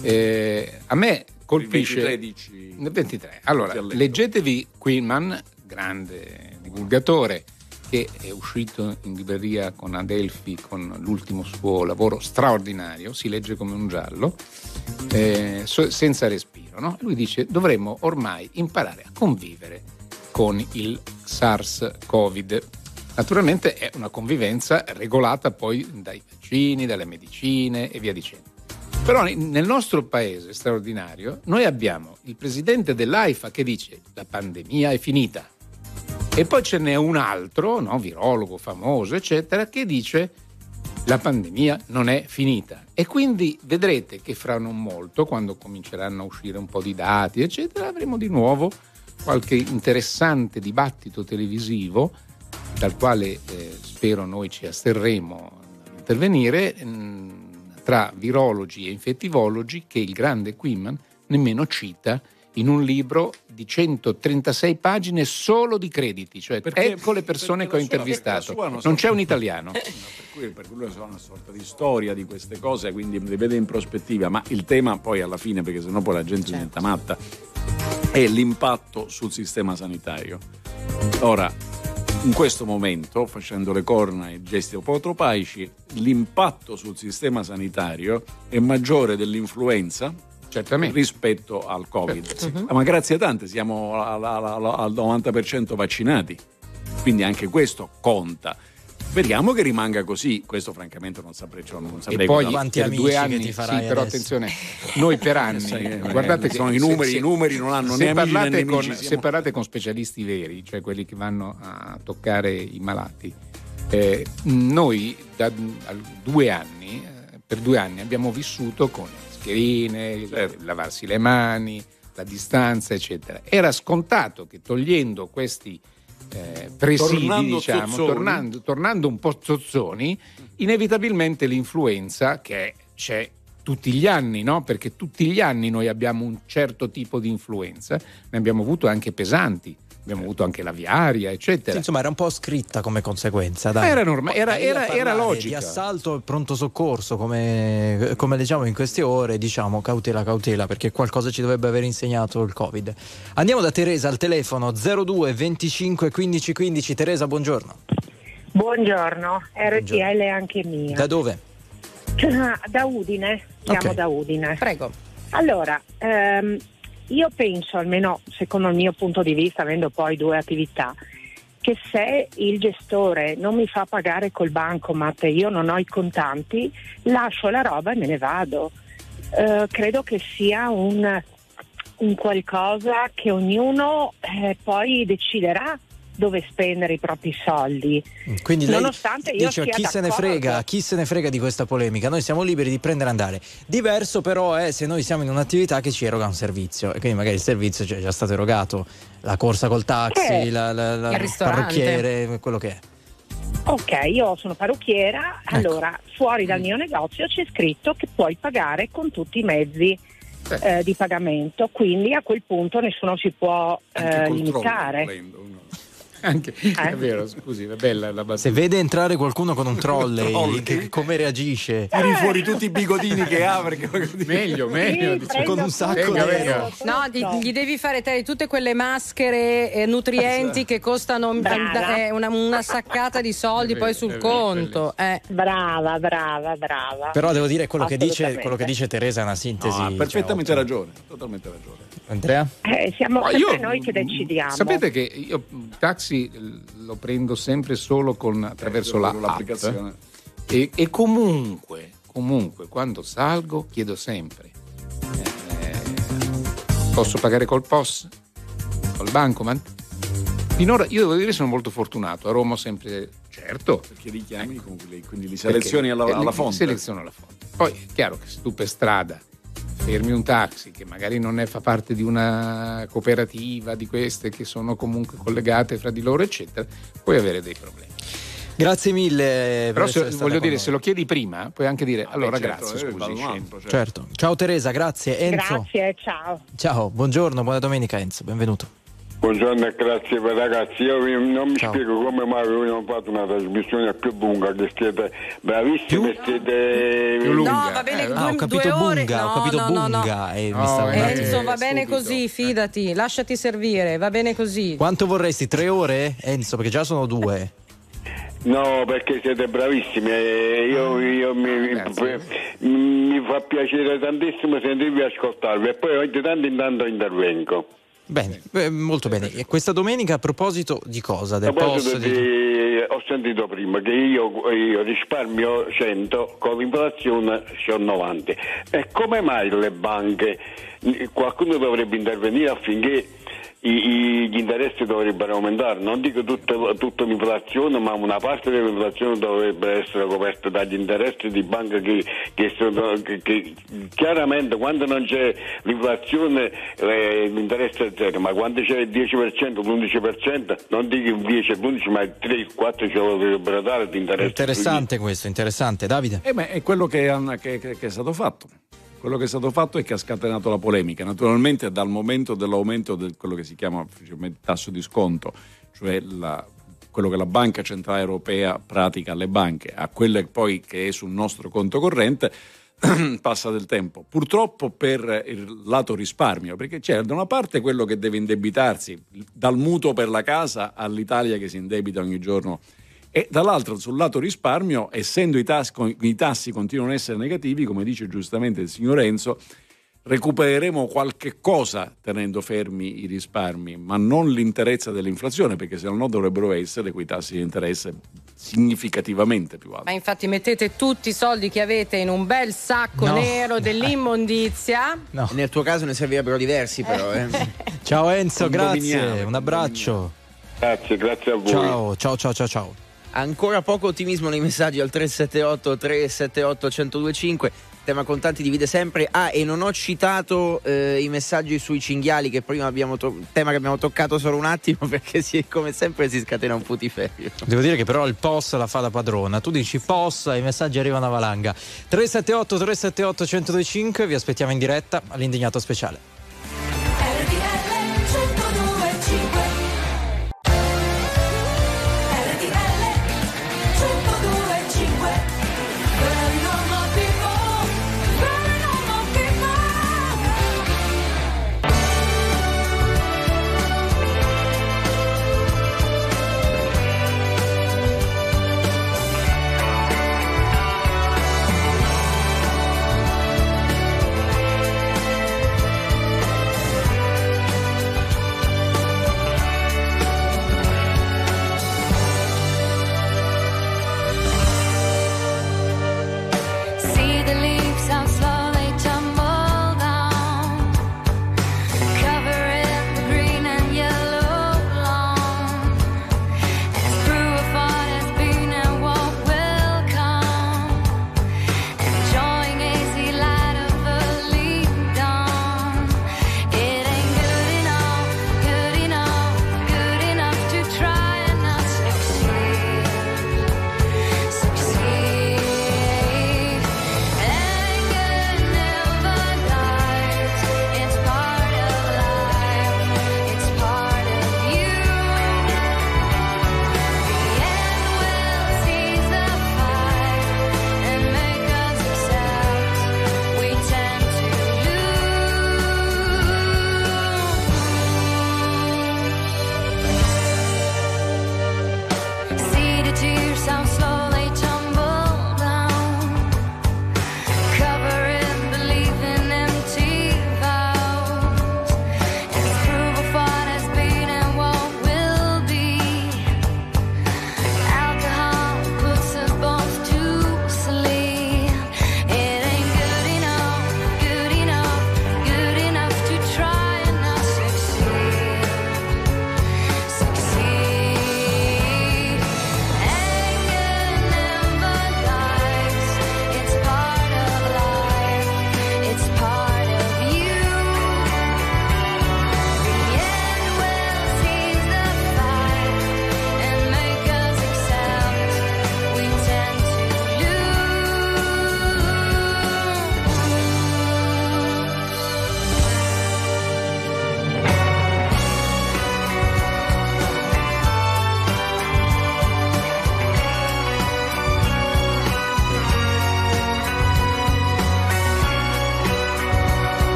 Eh, a me colpisce. Il 23 dici- Nel 23. Allora, leggetevi Quillman, grande divulgatore, che è uscito in libreria con Adelphi con l'ultimo suo lavoro straordinario, si legge come un giallo, eh, senza respiro. no? Lui dice dovremmo ormai imparare a convivere con il SARS-CoV. Naturalmente è una convivenza regolata poi dai vaccini, dalle medicine e via dicendo. Però nel nostro paese straordinario noi abbiamo il presidente dell'AIFA che dice la pandemia è finita e poi ce n'è un altro, no, virologo famoso, eccetera, che dice la pandemia non è finita. E quindi vedrete che fra non molto, quando cominceranno a uscire un po' di dati, eccetera, avremo di nuovo qualche interessante dibattito televisivo dal quale eh, spero noi ci asterremo ad intervenire mh, tra virologi e infettivologi che il grande Quimman nemmeno cita in un libro di 136 pagine solo di crediti, cioè Perché- ecco le persone che ho intervistato. Non c'è un sorta- italiano. Per cui, per cui lui è una sorta di storia di queste cose, quindi le vede in prospettiva, ma il tema poi alla fine, perché sennò poi la gente diventa matta, è l'impatto sul sistema sanitario. Ora, in questo momento, facendo le corna e gesti un po' tropaici, l'impatto sul sistema sanitario è maggiore dell'influenza rispetto al Covid. Ma grazie tante siamo al 90% vaccinati, quindi anche questo conta. Speriamo che rimanga così, questo francamente non saprei, cioè, non E saprei poi cosa- per due anni, sì, però attenzione, noi per anni, Sai guardate che sono i numeri, i numeri non hanno se né amici né parlate, nemici, con, siamo- se parlate con specialisti veri, cioè quelli che vanno a toccare i malati, eh, noi da due anni, eh, per due anni abbiamo vissuto con le mascherine, il- Certo. lavarsi le mani, la distanza, eccetera. Era scontato che togliendo questi eh, presidi, Tornando diciamo, zozzoni. tornando, tornando un po' zozzoni, inevitabilmente l'influenza che c'è tutti gli anni, no? Perché tutti gli anni noi abbiamo un certo tipo di influenza, ne abbiamo avuto anche pesanti, abbiamo avuto anche l'aviaria, Sì, eccetera. insomma, era un po' scritta come conseguenza. Dai. Era norma- era- era- era logica. Di assalto e pronto soccorso, come, come leggiamo in queste ore, diciamo cautela, cautela, perché qualcosa ci dovrebbe aver insegnato il Covid. Andiamo da Teresa al telefono 02 25 15 15. Teresa, buongiorno. Buongiorno, RTL anche mia. Da dove? Da Udine, siamo Ok. da Udine. Prego. Allora, ehm, io penso, almeno secondo il mio punto di vista, avendo poi due attività, che se il gestore non mi fa pagare col bancomat e io non ho i contanti, lascio la roba e me ne vado. Eh, credo che sia un, un qualcosa che ognuno eh, poi deciderà dove spendere i propri soldi. Quindi lei Nonostante io dice sia chi se ne frega, chi se ne frega di questa polemica, noi siamo liberi di prendere e andare. Diverso però è se noi siamo in un'attività che ci eroga un servizio e quindi magari il servizio è già stato erogato, la corsa col taxi, Eh, la, la- la- il ristorante. parrucchiere, quello che è. Ok, io sono parrucchiera, allora fuori dal mio negozio c'è scritto che puoi pagare con tutti i mezzi eh, di pagamento, quindi a quel punto nessuno si può eh, limitare. Anche, È vero, scusi, è bella la battuta. Se vede entrare qualcuno con un trolley, trolley. che- come reagisce? Tiri fuori tutti i bigodini che ha perché meglio, meglio. Sì, prendo Con un sacco di- quello No, gli, gli devi fare te tutte quelle maschere eh, nutrienti che costano eh, una, una saccata di soldi vero, poi sul vero, conto. eh. Brava, brava, brava. Però devo dire quello che, dice, quello che dice Teresa è una sintesi. No, ha cioè, perfettamente ottima. ragione, totalmente ragione. Andrea? Eh, siamo sempre noi che decidiamo. Sapete che io taxi taxi lo prendo sempre solo con, attraverso Ecco, la l'applicazione. app. E, e comunque, comunque, quando salgo chiedo sempre, eh, posso pagare col POS? Col bancomat? Finora io devo dire sono molto fortunato, a Roma ho sempre, certo. Perché li chiami, li- quindi li selezioni alla, eh, alla fonte. Seleziono alla fonte. Poi è chiaro che se tu per strada fermi un taxi che magari non è, fa parte di una cooperativa di queste che sono comunque collegate fra di loro, eccetera, puoi avere dei problemi. Grazie mille. per Però se- voglio dire, noi. se lo chiedi prima, puoi anche dire allora certo, grazie, eh, scusi, certo. Certo. Ciao Teresa, grazie. Enzo. Grazie, ciao. Ciao, buongiorno, buona domenica Enzo, benvenuto. Buongiorno e grazie per ragazzi, io vi- non mi Ciao. spiego come mai voi non fate una trasmissione più lunga, che siete bravissimi, siete... Più lunga. No, va bene, Eh, due, Ah, ho capito due ore. bunga, ho No, capito no, no, no. bunga e mi No, stavo un eh, Enzo, va bene subito. così, fidati, lasciati servire, va bene così. Quanto vorresti? Tre ore? Enzo, perché già sono due. No, perché siete bravissimi e io, io mi, grazie. mi fa piacere tantissimo sentirvi ascoltarvi e poi ogni tanto in tanto intervengo. Bene, eh, molto bene. E questa domenica a proposito di cosa? A Del proposito post? di, di- ho sentito prima che io, io risparmio 100, con l'inflazione c'ho 90. E come mai le banche, qualcuno dovrebbe intervenire affinché i- i- gli interessi dovrebbero aumentare? Non dico tutta, tutta l'inflazione, ma una parte dell'inflazione dovrebbe essere coperta dagli interessi di banche che, che sono, che- che chiaramente quando non c'è l'inflazione eh, l'interesse è zero, ma quando c'è il 10%, l'11%, non dico il 10 l'11, ma il 3, il 4 ce lo dovrebbero dare di interesse. Interessante questo, interessante. Davide? Eh beh, è quello che, hanno- che- che- che è stato fatto. Quello che è stato fatto è che ha scatenato la polemica. Naturalmente dal momento dell'aumento di quello che si chiama tasso di sconto, cioè la- quello che la Banca Centrale Europea pratica alle banche, a quelle poi che è sul nostro conto corrente, passa del tempo. Purtroppo per il lato risparmio, perché c'è da una parte quello che deve indebitarsi, dal mutuo per la casa all'Italia che si indebita ogni giorno e dall'altro sul lato risparmio, essendo i tassi, i tassi continuano ad essere negativi, come dice giustamente il signor Enzo, recupereremo qualche cosa tenendo fermi i risparmi, ma non l'interezza dell'inflazione, perché se no dovrebbero essere quei tassi di interesse significativamente più alti. Ma infatti mettete tutti i soldi che avete in un bel sacco No. nero dell'immondizia. No. Nel tuo caso ne servirebbero diversi però. Eh. Ciao Enzo, grazie. Un abbraccio. Grazie, grazie a voi. Ciao, ciao, ciao, ciao, ciao. Ancora poco ottimismo nei messaggi al 378 378 1025. Tema contanti divide sempre. Ah, e non ho citato eh, i messaggi sui cinghiali, che prima abbiamo to- tema che abbiamo toccato solo un attimo, perché si- come sempre si scatena un putiferio. Devo dire che però il POS la fa da padrona. Tu dici POS i messaggi arrivano a valanga. 378 378 1025, vi aspettiamo in diretta all'indignato speciale.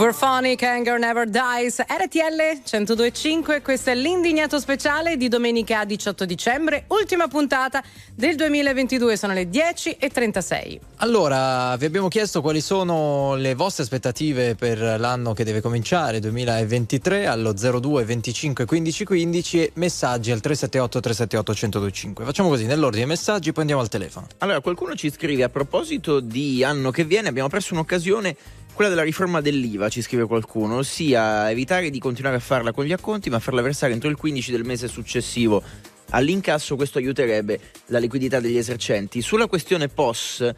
Uberphonic, Anger Never Dies, RTL 1025, questo è l'indignato speciale di domenica 18 dicembre, ultima puntata del 2022, sono le 10.36. Allora, vi abbiamo chiesto quali sono le vostre aspettative per l'anno che deve cominciare, 2023, allo 02 25 15 15 e messaggi al 378 378 1025. Facciamo così, nell'ordine messaggi, poi andiamo al telefono. Allora, qualcuno ci scrive a proposito di anno che viene, abbiamo preso un'occasione, quella della riforma dell'IVA, ci scrive qualcuno, ossia evitare di continuare a farla con gli acconti, ma farla versare entro il 15 del mese successivo all'incasso, questo aiuterebbe la liquidità degli esercenti. Sulla questione POS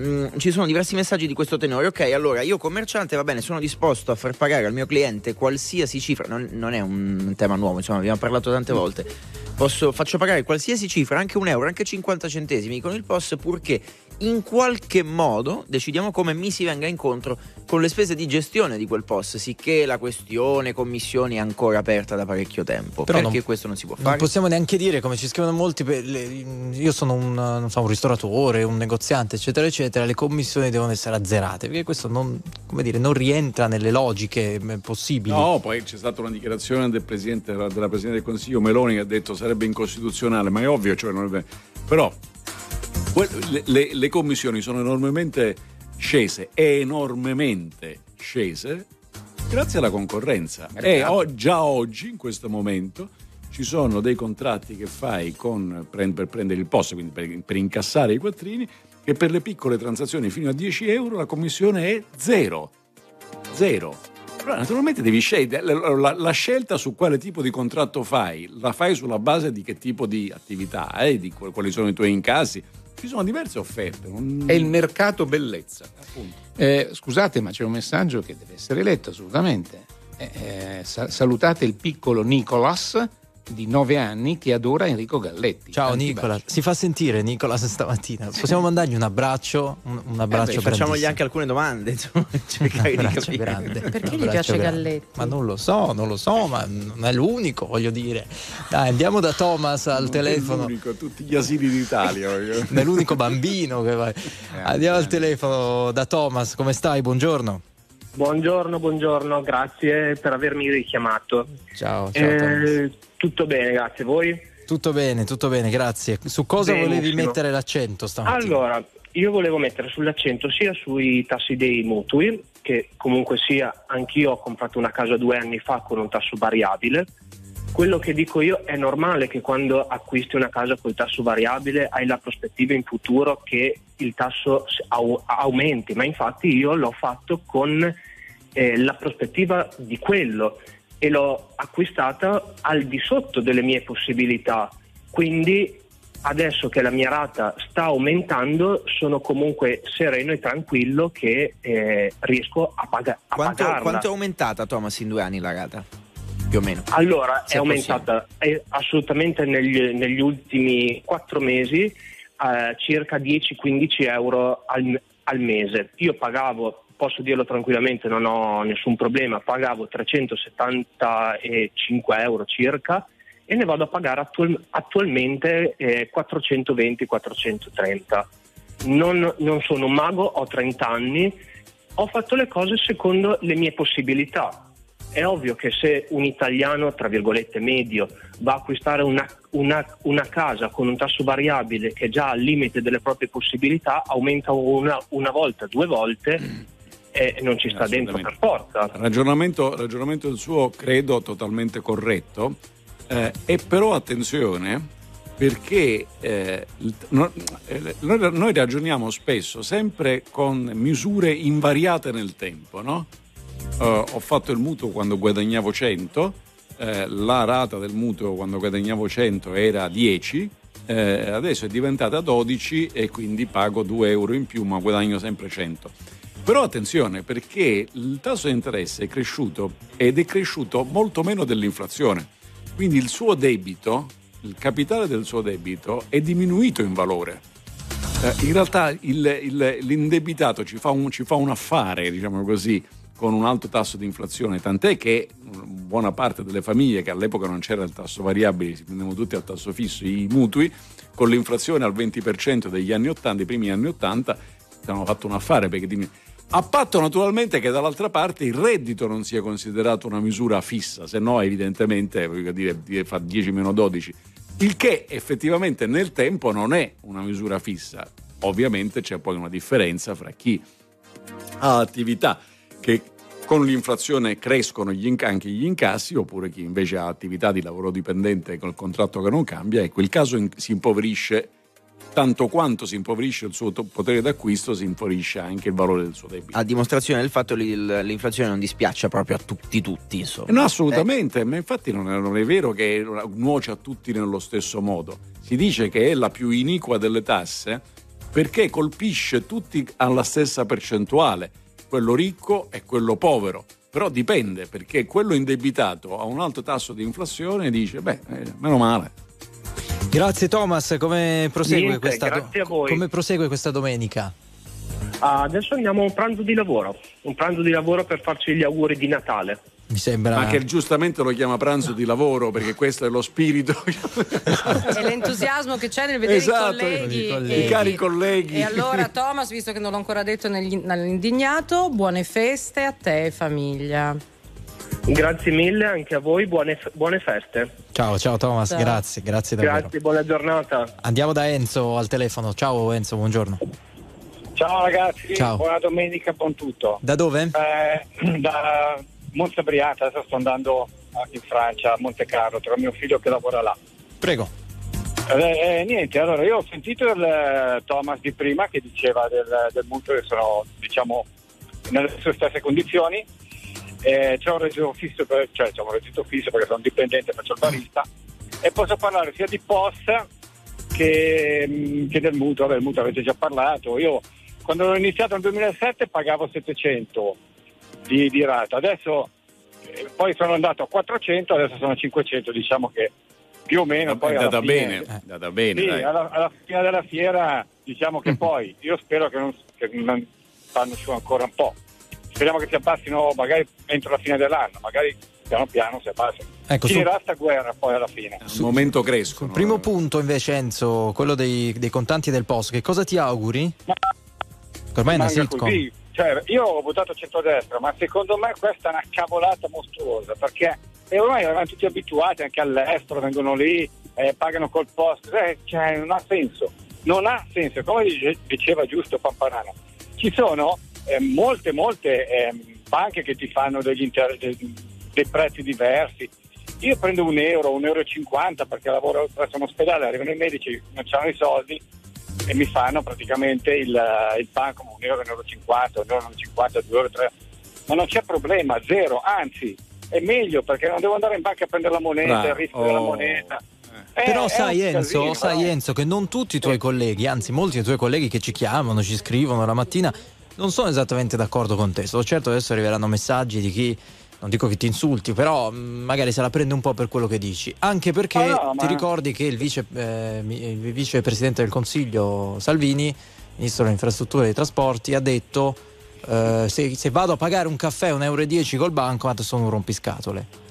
mm, ci sono diversi messaggi di questo tenore. Ok, allora io commerciante va bene, sono disposto a far pagare al mio cliente qualsiasi cifra, non, non è un tema nuovo, insomma, abbiamo parlato tante volte. Posso, faccio pagare qualsiasi cifra, anche un euro, anche 50 centesimi con il POS, purché in qualche modo decidiamo come mi si venga incontro con le spese di gestione di quel POS, sicché la questione commissioni è ancora aperta da parecchio tempo. Però perché non- questo non si può Non fare? possiamo neanche dire, come ci scrivono molti, le- io sono un, non so, un ristoratore, un negoziante, eccetera, eccetera, le commissioni devono essere azzerate, perché questo non, come dire, non rientra nelle logiche eh, possibili. No, poi c'è stata una dichiarazione del presidente, della Presidente del Consiglio Meloni che ha detto sarebbe incostituzionale, ma è ovvio, cioè non è vero. però le, le- le commissioni sono enormemente scese, enormemente scese, grazie alla concorrenza. E o- già oggi, in questo momento, ci sono dei contratti che fai con, per prendere il posto, quindi per, per incassare i quattrini, che per le piccole transazioni fino a 10 euro la commissione è zero. Zero. Però naturalmente devi scegliere la, la- scelta su quale tipo di contratto fai, la fai sulla base di che tipo di attività hai, di qu- quali sono i tuoi incassi. Ci sono diverse offerte. non- È il mercato bellezza. Eh, scusate, ma c'è un messaggio che deve essere letto assolutamente. Eh, eh, sa- salutate il piccolo Nicolas di 9 anni che adora Enrico Galletti. Ciao Tanti Nicola, baci. si fa sentire Nicola stamattina. Possiamo mandargli un abbraccio? Un, un abbraccio Eh beh, facciamogli anche alcune domande, insomma, cercare di capire. grande. Perché Un gli piace grande. Galletti? Ma non lo so, non lo so, ma non è l'unico, voglio dire. Dai, andiamo da Thomas al non è telefono. l'unico, tutti gli asili d'Italia. Non è l'unico bambino che va. Andiamo al telefono da Thomas, come stai? Buongiorno. Buongiorno, buongiorno, grazie per avermi richiamato. Ciao, ciao. Eh, tutto bene, grazie. Voi? Tutto bene, tutto bene, grazie. Su cosa volevi Benissimo. mettere l'accento stamattina? Allora, io volevo mettere sull'accento sia sui tassi dei mutui, che comunque sia, anch'io ho comprato una casa due anni fa con un tasso variabile. Quello che dico io è normale che quando acquisti una casa col tasso variabile hai la prospettiva in futuro che il tasso au- aumenti, ma infatti io l'ho fatto con eh, la prospettiva di quello e l'ho acquistata al di sotto delle mie possibilità. Quindi adesso che la mia rata sta aumentando sono comunque sereno e tranquillo che eh, riesco a, paga- a Quanto, pagarla. quanto è aumentata, Thomas, in due anni la rata? Più o meno. Allora, Se è aumentata è assolutamente negli, negli ultimi quattro mesi eh, circa 10-15 euro al, al mese. Io pagavo, posso dirlo tranquillamente, non ho nessun problema, pagavo 375 euro circa e ne vado a pagare attual- attualmente eh, 420-430. Non, non sono un mago, ho 30 anni, ho fatto le cose secondo le mie possibilità. È ovvio che se un italiano, tra virgolette, medio, va a acquistare una, una- una casa con un tasso variabile che è già al limite delle proprie possibilità, aumenta una, una volta, due volte e non ci sta dentro per forza. Ragionamento, ragionamento del suo credo totalmente corretto, eh, e però attenzione perché eh, no- eh, noi, noi ragioniamo spesso sempre con misure invariate nel tempo, no? Eh, ho fatto il mutuo quando guadagnavo 100, eh, la rata del mutuo quando guadagnavo 100 era 10, eh, adesso è diventata 12 e quindi pago 2 euro in più ma guadagno sempre 100. Però attenzione perché il tasso di interesse è cresciuto ed è cresciuto molto meno dell'inflazione. Quindi il suo debito, il capitale del suo debito è diminuito in valore. Eh, in realtà il- il- l'indebitato ci fa, un, ci fa un affare, diciamo così, con un alto tasso di inflazione, tant'è che buona parte delle famiglie che all'epoca non c'era il tasso variabile, si prendevano tutti al tasso fisso i mutui, con l'inflazione al 20% degli anni 80, i primi anni 80, ci hanno fatto un affare perché A patto naturalmente che dall'altra parte il reddito non sia considerato una misura fissa, se no evidentemente dire, fa 10 meno 12, il che effettivamente nel tempo non è una misura fissa. Ovviamente c'è poi una differenza fra chi ha attività che con l'inflazione crescono gli inc- anche gli incassi oppure chi invece ha attività di lavoro dipendente col contratto che non cambia, ecco il caso in- si impoverisce tanto quanto si impoverisce il suo potere d'acquisto si impoverisce anche il valore del suo debito. A dimostrazione del fatto che l'inflazione non dispiaccia proprio a tutti tutti, insomma. No, assolutamente, ma infatti non è, non è vero che nuoce a tutti nello stesso modo. Si dice che è la più iniqua delle tasse perché colpisce tutti alla stessa percentuale, quello ricco e quello povero. Però dipende, perché quello indebitato a un alto tasso di inflazione dice, beh, eh, meno male. Grazie Thomas, come prosegue, Niente, questa, grazie a voi. come prosegue questa domenica? Ah, adesso andiamo a un pranzo di lavoro, un pranzo di lavoro per farci gli auguri di Natale. Mi sembra... Ma che giustamente lo chiama pranzo di lavoro perché questo è lo spirito. È l'entusiasmo che c'è nel vedere Esatto, i colleghi. i colleghi. e- I cari colleghi. E allora, Thomas, visto che non l'ho ancora detto nell'indignato, buone feste a te e famiglia. Grazie mille anche a voi, buone, buone feste. Ciao, ciao Thomas, Ciao. grazie, grazie davvero. Grazie, buona giornata. Andiamo da Enzo al telefono. Ciao Enzo, buongiorno. Ciao ragazzi, Ciao. buona domenica, buon tutto. Da dove? Eh, da Montebriata, adesso sto andando in Francia, a Monte Carlo, tra mio figlio che lavora là. Prego. Eh, eh, niente, allora io ho sentito il eh, Thomas di prima che diceva del, del mutuo che sono diciamo nelle sue stesse condizioni. Eh, c'è un reddito fisso, per- cioè c'è un reddito fisso perché sono dipendente, faccio il barista e posso parlare sia di POS che, mh, che del mutuo. Vabbè, il mutuo avete già parlato. Io quando ho iniziato nel 2007 pagavo 700 di, di rata, adesso eh, poi sono andato a 400, adesso sono a 500, diciamo che più o meno poi è andata bene, è andata bene, sì, alla, alla fine della fiera diciamo che poi io spero che non, che non fanno su ancora un po'. Speriamo che si abbassino magari entro la fine dell'anno, magari piano piano si abbassino. Ecco, su- Finirà sta guerra poi alla fine. Al momento crescono. Primo punto invece Enzo, quello dei, dei contanti del post, che cosa ti auguri? Che Ormai è una sitcom. così. Cioè, io ho votato centrodestra, ma secondo me questa è una cavolata mostruosa perché e ormai eravamo tutti abituati anche all'estero, vengono lì, eh, pagano col post, eh, cioè, non ha senso. Non ha senso, come dice- diceva giusto Pamparano, ci sono eh, molte, molte ehm, banche che ti fanno degli inter- dei, dei prezzi diversi. Io prendo un euro, un euro e cinquanta perché lavoro presso un ospedale, arrivano i medici, non hanno i soldi, e mi fanno praticamente il, il pan come un euro, un euro 50, un euro 50, due euro, tre. Ma non c'è problema, zero, anzi è meglio perché non devo andare in banca a prendere la moneta, Bravo. il rischio della Oh. moneta. Eh, Però è sai Enzo, casino, sai no? Enzo che non tutti i tuoi colleghi, anzi molti dei tuoi colleghi che ci chiamano, ci scrivono la mattina, non sono esattamente d'accordo con te. Sono certo adesso arriveranno messaggi di chi, non dico che ti insulti, però mh, magari se la prende un po' per quello che dici. Anche perché Ma no, ti ma- ricordi che il, vice, eh, il vicepresidente del Consiglio Salvini, ministro delle infrastrutture e dei trasporti, ha detto eh, se, se vado a pagare un caffè 1,10 euro col bancomat sono un rompiscatole.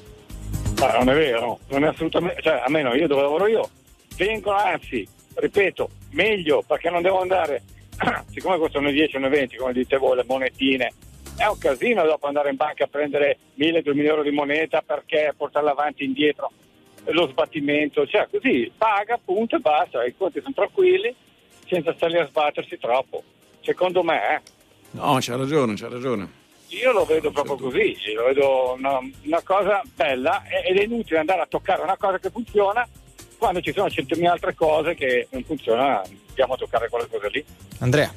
Ma non è vero, non è assolutamente, cioè almeno io dove lavoro io, vengono anzi, ripeto, meglio perché non devo andare, siccome costano 10 o 20, come dite voi, le monetine, è un casino dopo andare in banca a prendere 1000-2000 euro di moneta perché portarla avanti e indietro, lo sbattimento, cioè così paga appunto e basta, i conti sono tranquilli, senza stare a sbattersi troppo. Secondo me, eh, No, c'ha ragione, c'ha ragione. io lo vedo proprio così, lo vedo una, una cosa bella ed è inutile andare a toccare una cosa che funziona quando ci sono centomila altre cose che non funzionano, andiamo a toccare quelle cose lì. Andrea.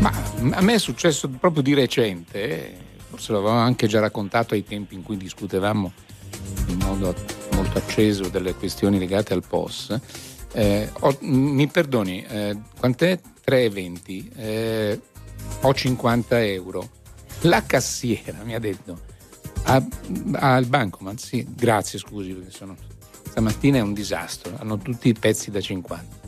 Ma a me è successo proprio di recente, forse l'avevo anche già raccontato ai tempi in cui discutevamo in modo molto acceso delle questioni legate al POS. Eh, ho- mi perdoni, eh, quant'è? 3,20. Eh, ho 50 euro. La cassiera mi ha detto "Ah, al bancomat, sì, grazie, scusi, perché sono, stamattina è un disastro, hanno tutti i pezzi da 50.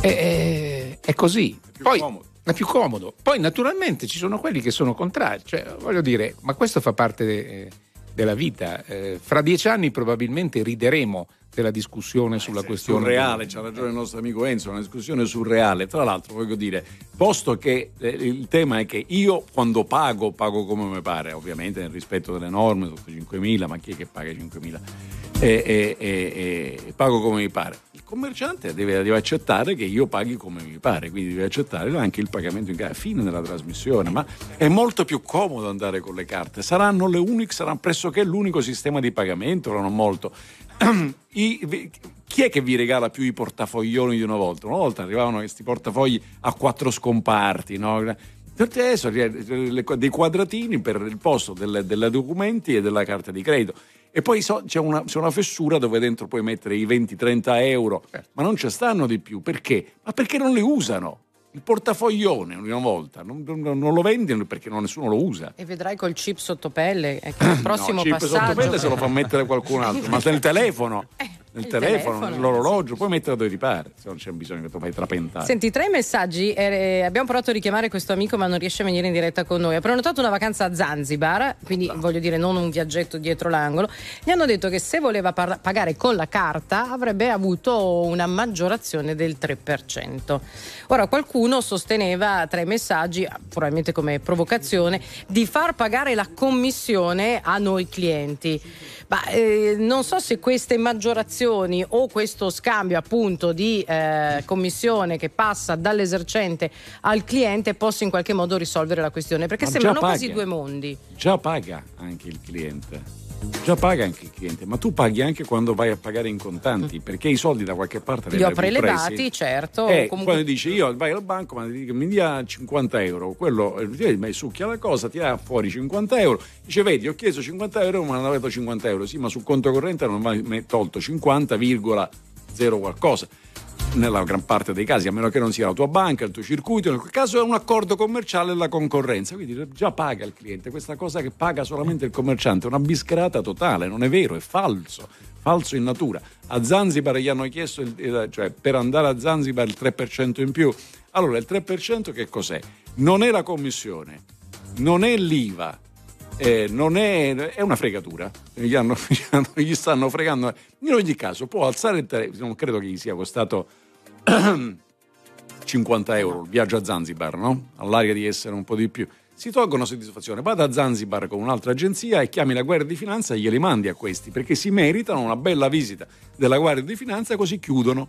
E- e- è così. Poi, è più comodo. Poi naturalmente ci sono quelli che sono contrari, cioè voglio dire, ma questo fa parte de- della vita. Eh, fra dieci anni probabilmente rideremo della discussione sulla questione. surreale, c'ha ragione il nostro amico Enzo, una discussione surreale. Tra l'altro, voglio dire, posto che eh, il tema è che io quando pago, pago come mi pare, ovviamente nel rispetto delle norme, sotto 5.000, ma chi è che paga 5.000? E, e- e- e pago come mi pare. Il commerciante deve, deve accettare che io paghi come mi pare, quindi deve accettare anche il pagamento in casa, fine della trasmissione, ma è molto più comodo andare con le carte. Saranno le uniche, saranno pressoché l'unico sistema di pagamento, non molto. I- chi è che vi regala più i portafoglioni di una volta? Una volta arrivavano questi portafogli a quattro scomparti, no? Adesso le- dei quadratini per il posto delle, delle documenti e della carta di credito. E poi so- c'è, una, c'è una fessura dove dentro puoi mettere i 20-30 euro, ma non ci stanno di più. Perché? Ma perché non li usano? Il portafoglione una volta non, non- non lo vendono perché non- nessuno lo usa. E vedrai col chip sotto pelle. Ecco, il prossimo no, chip passaggio. sottopelle se lo fa mettere qualcun altro, ma nel telefono, nel il telefono, telefono, nell'orologio, puoi metterlo dove ti pare, se non c'è bisogno che tu fai trapentare. Senti, tre messaggi. eh, abbiamo provato a richiamare questo amico, ma non riesce a venire in diretta con noi. Ha prenotato una vacanza a Zanzibar, quindi voglio dire, non un viaggetto dietro l'angolo. Gli hanno detto che se voleva par- pagare con la carta avrebbe avuto una maggiorazione del 3%. Ora, qualcuno sosteneva tra i messaggi, probabilmente come provocazione, di far pagare la commissione a noi clienti. Ma eh, non so se queste maggiorazioni o questo scambio appunto di eh, commissione che passa dall'esercente al cliente possa in qualche modo risolvere la questione, perché Ma sembrano quasi due mondi. Già paga anche il cliente. Già paga anche il cliente, ma tu paghi anche quando vai a pagare in contanti, perché i soldi da qualche parte Li ho prelevati, presi. certo. Eh, comunque- quando dici io vai al banco ma ti dico, mi dia 50 euro quello eh, mi succhia la cosa ti dà fuori 50 euro dice vedi ho chiesto 50 euro ma non avevo dato 50 euro sì ma sul conto corrente non mi hai tolto 50,0 qualcosa nella gran parte dei casi, a meno che non sia la tua banca, il tuo circuito, in quel caso è un accordo commerciale e la concorrenza, quindi già paga il cliente, questa cosa che paga solamente il commerciante è una bischerata totale, non è vero, è falso, falso in natura. A Zanzibar gli hanno chiesto, il- cioè per andare a Zanzibar il 3% in più, allora il 3% che cos'è? Non è la commissione, non è l'IVA, eh, non è, è una fregatura. Gli hanno- gli stanno fregando. In ogni caso, può alzare il telefono. Non credo che gli sia costato 50 euro il viaggio a Zanzibar, no? All'aria di essere un po' di più. Si tolgono soddisfazione, vada a Zanzibar con un'altra agenzia e chiami la Guardia di Finanza e glieli mandi a questi perché si meritano una bella visita della Guardia di Finanza così chiudono.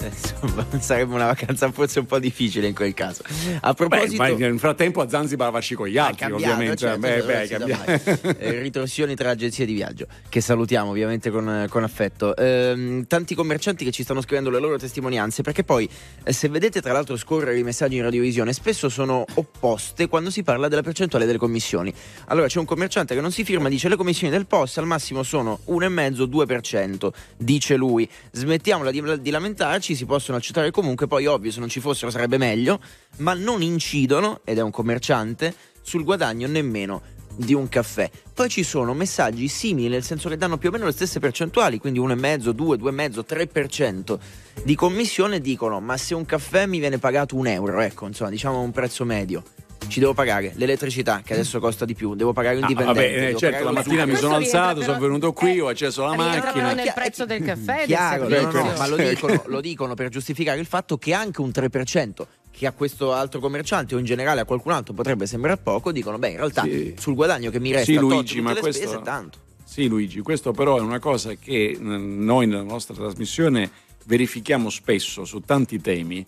Eh, Insomma, sarebbe una vacanza forse un po' difficile in quel caso. A Beh, proposito. ma nel frattempo a Zanzibar vasci con gli altri, cambiato, ovviamente. certo, Beh, certo, beh. Eh, ritorsioni tra agenzie di viaggio che salutiamo ovviamente con, con affetto Ehm, tanti commercianti che ci stanno scrivendo le loro testimonianze perché poi eh, se vedete tra l'altro scorrere i messaggi in radiovisione spesso sono opposte quando si parla della percentuale delle commissioni allora c'è un commerciante che non si firma dice le commissioni del post al massimo sono 1,5-2% dice lui smettiamola di, di lamentarci si possono accettare comunque poi ovvio se non ci fossero sarebbe meglio ma non incidono ed è un commerciante sul guadagno nemmeno di un caffè. Poi ci sono messaggi simili, nel senso che danno più o meno le stesse percentuali, quindi 1,5, 2, 2,5, 3% di commissione dicono ma se un caffè mi viene pagato un euro, ecco, insomma, diciamo un prezzo medio. Ci devo pagare l'elettricità che adesso costa di più, devo pagare un Ah, dipendente. vabbè, eh, devo certo, pagare la mattina mi sono alzato, sono venuto qui, ho acceso la macchina. nel prezzo del caffè e del Chiaro, no, no, ma lo dicono, lo dicono per giustificare il fatto che anche un 3% che a questo altro commerciante o in generale a qualcun altro potrebbe sembrare poco, dicono beh in realtà sul guadagno che mi resta Sì, Luigi, tutte ma le questo- spese è tanto. Sì, Luigi, questo però è una cosa che noi nella nostra trasmissione verifichiamo spesso su tanti temi,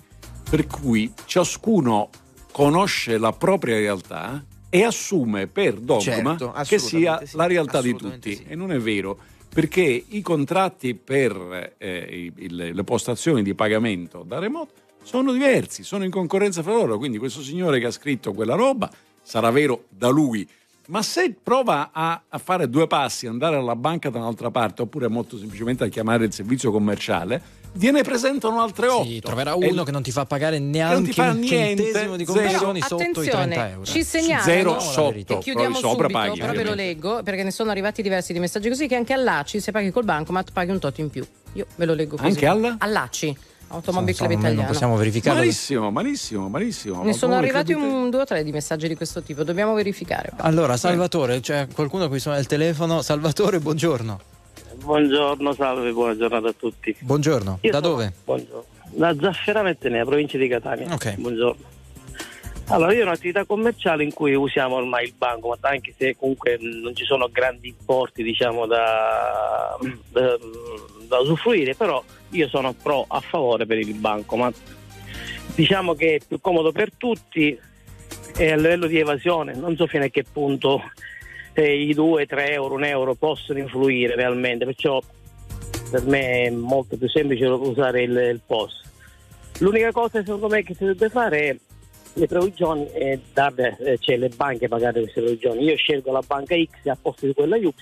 per cui ciascuno conosce la propria realtà e assume per dogma Certo, che sia sì, la realtà di tutti. E non è vero, perché i contratti per eh, il- le postazioni di pagamento da remoto sono diversi, sono in concorrenza fra loro. Quindi questo signore che ha scritto quella roba sarà vero da lui. Ma se prova a, a fare due passi, andare alla banca da un'altra parte, oppure molto semplicemente a chiamare il servizio commerciale, gliene presentano altre otto. Sì, troverà E- uno che non ti fa pagare non neanche ti fa un niente, centesimo di commissioni Però, sotto i attenzione, 30 euro. Ci segnalano Zero e sotto, chiudiamo sopra subito, paghi, però ve lo leggo perché ne sono arrivati diversi di messaggi così che anche all'ACI se paghi col bancomat paghi un tot in più. Io ve lo leggo così. Anche alla? All'ACI. Automobile Club Insomma, non Italiano. possiamo verificare. Malissimo, malissimo, malissimo. Ne sono arrivati un, due o tre di messaggi di questo tipo, dobbiamo verificare. Allora, Salvatore, c'è qualcuno a cui suona il telefono. Salvatore, buongiorno. Buongiorno, salve, buona giornata a tutti. Buongiorno. Io da sono- dove? Buongiorno. Da Zafferano e Tenea, provincia di Catania. Ok. Buongiorno. Allora, io ho un'attività commerciale in cui usiamo ormai il bancomat, anche se comunque non ci sono grandi importi, diciamo, da, da, da usufruire, però io sono pro a favore per il bancomat. Diciamo che è più comodo per tutti e a livello di evasione non so fino a che punto eh, i 2, 3 euro, 1 euro possono influire realmente, perciò per me è molto più semplice usare il, il POS. L'unica cosa secondo me che si dovrebbe fare è le provvigioni e darle, eh, cioè le banche pagare queste provvigioni. Io scelgo la banca X a posto di quella Y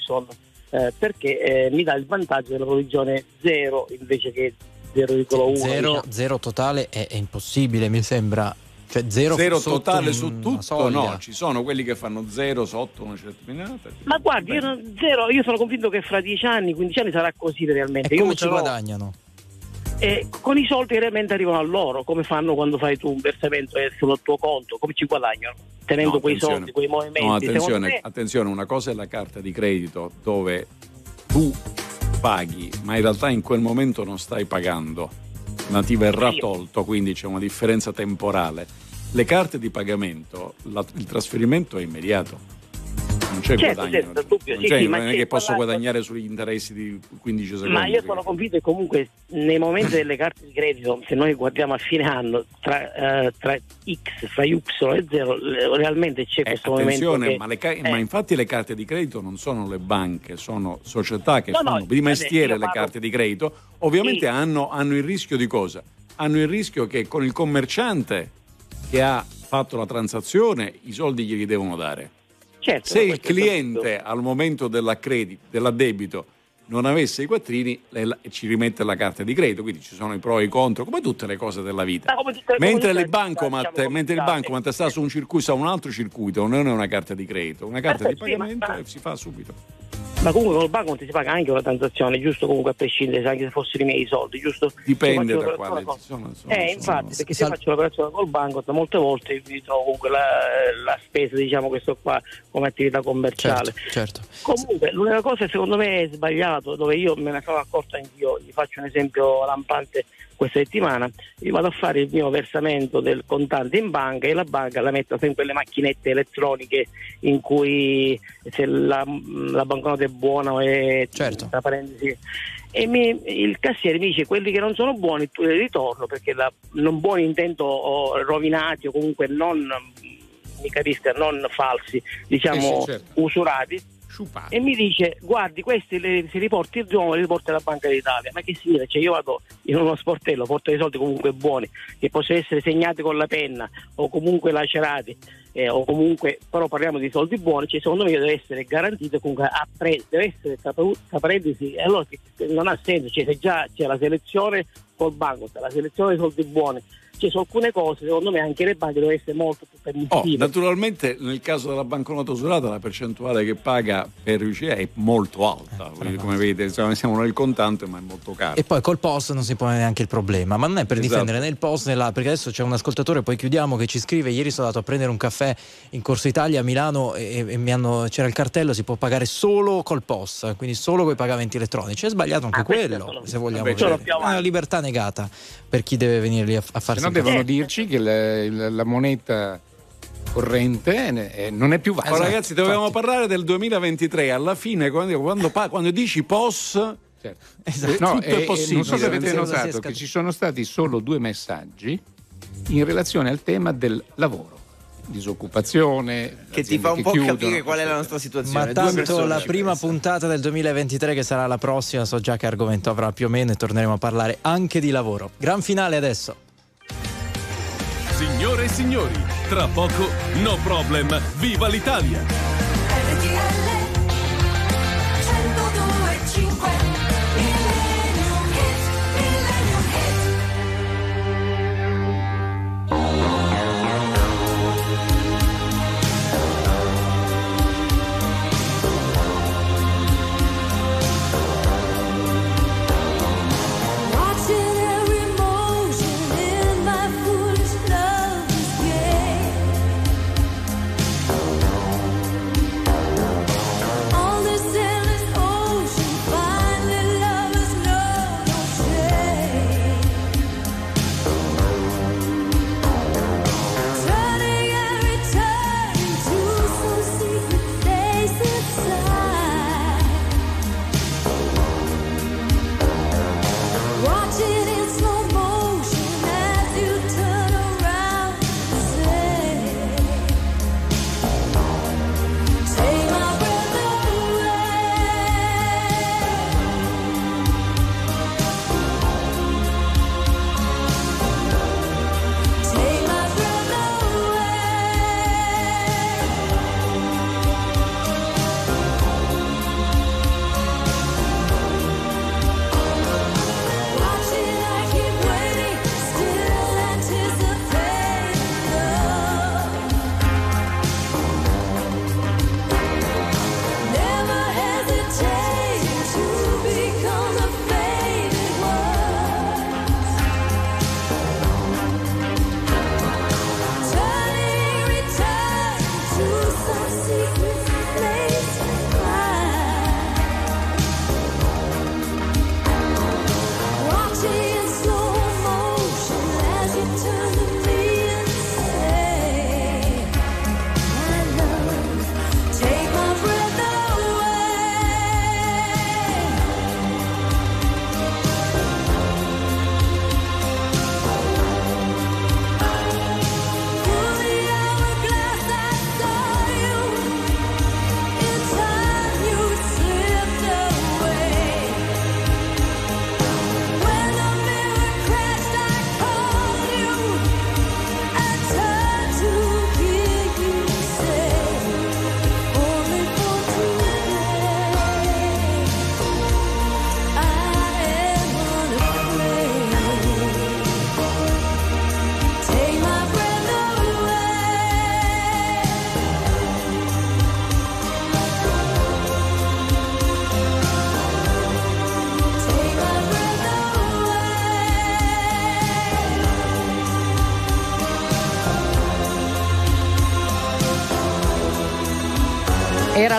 eh, perché eh, mi dà il vantaggio della provvigione 0 invece che 0,1. Zero, diciamo. zero totale è, è impossibile, mi sembra. Cioè, zero, Zero sotto totale su tutto, no, ci sono quelli che fanno zero sotto una certa Ma guardi, io, non- zero, io sono convinto che fra 10 anni, 15 anni sarà così realmente. E Io come ci guadagnano? E con i soldi che realmente arrivano a loro, come fanno quando fai tu un versamento eh, sul tuo conto, come ci guadagnano? Tenendo No, quei soldi, quei movimenti. No, attenzione, me- attenzione, una cosa è la carta di credito dove tu paghi, ma in realtà in quel momento non stai pagando, ma ti verrà Sì. tolto, quindi c'è una differenza temporale. Le carte di pagamento, la- il trasferimento è immediato. Non c'è Certo, guadagno. senza dubbio, non sì, sì, non è che posso guadagno- guadagnare sugli interessi di 15 secondi. Ma io sono convinto che comunque nei momenti delle carte di credito, se noi guardiamo a fine anno, tra, eh, tra X, fra Y e 0, realmente c'è questo movimento. Attenzione, che- ma, ca- eh, ma infatti le carte di credito non sono le banche, sono società che No, no, fanno di mestiere le parlo- carte di credito. Ovviamente Sì. hanno, hanno il rischio di cosa? Hanno il rischio che con il commerciante che ha fatto la transazione i soldi glieli devono dare. Certo, Se il cliente al momento dell'addebito non avesse i quattrini le- ci rimette la carta di credito, quindi ci sono i pro e i contro, come tutte le cose della vita. Tutte le Mentre, il bancomat, diciamo, mentre il bancomat sta su un circuito, sta un altro circuito, non è una carta di credito, una carta Perfetto, di pagamento ma- si fa subito. Ma comunque col banco non ti si paga anche una transazione, giusto comunque a prescindere, anche se fossero i miei soldi, giusto? Dipende Se da quale con- sono, sono- Eh, sono- infatti, perché se Sal- faccio l'operazione col banco, molte volte mi trovo comunque la, la spesa, diciamo, questo qua come attività commerciale. Certo. Comunque, l'unica cosa secondo me è sbagliato, dove io me ne sono accorto anch'io, gli faccio un esempio lampante questa settimana, io vado a fare il mio versamento del contante in banca e la banca la mette sempre quelle macchinette elettroniche in cui se la, la banconota è buona o è tra parentesi. E mi- il cassiere mi dice quelli che non sono buoni tu li ritorno perché la, non buoni intendo o rovinati o comunque non mi capisca non falsi diciamo Eh sì, certo. usurati e mi dice guardi questi le, si riporti il nuovo li riporta alla Banca d'Italia ma che significa? Cioè io vado in uno sportello porto dei soldi comunque buoni che possono essere segnati con la penna o comunque lacerati eh, o comunque però parliamo di soldi buoni cioè secondo me deve essere garantito comunque a pre- deve essere e allora non ha senso cioè se già c'è la selezione col banco la selezione dei soldi buoni cioè su alcune cose secondo me anche le banche devono essere molto più Oh, permissive naturalmente nel caso della banconota usurata la percentuale che paga per riuscire è molto alta, quindi, come vedete insomma, siamo nel contante ma è molto caro. E poi col post non si pone neanche il problema, ma non è per Esatto. difendere né il post né la. Perché adesso c'è un ascoltatore, poi chiudiamo, che ci scrive: Ieri sono andato a prendere un caffè in Corso Italia a Milano e, e mi hanno- c'era il cartello, si può pagare solo col post, quindi solo con i pagamenti elettronici. È sbagliato anche Ah, quello, se vogliamo Vabbè, È una libertà negata per chi deve venire lì a, a farsi Devono dirci che la, la- la moneta corrente eh, non è più valida. Oh, ragazzi, dovevamo parlare del 2023. Alla fine, quando, quando quando dici POS, Esatto. No, tutto e- è e possibile. non so se avete notato che ci sono stati solo due messaggi in relazione al tema del lavoro. Disoccupazione, Che ti fa un po' chiudono. capire qual è la nostra situazione. Ma tanto la prima puntata del 2023 che sarà la prossima, so già che argomento avrà più o meno e torneremo a parlare anche di lavoro. Gran finale adesso. Signore e signori, tra poco No Problem, viva l'Italia!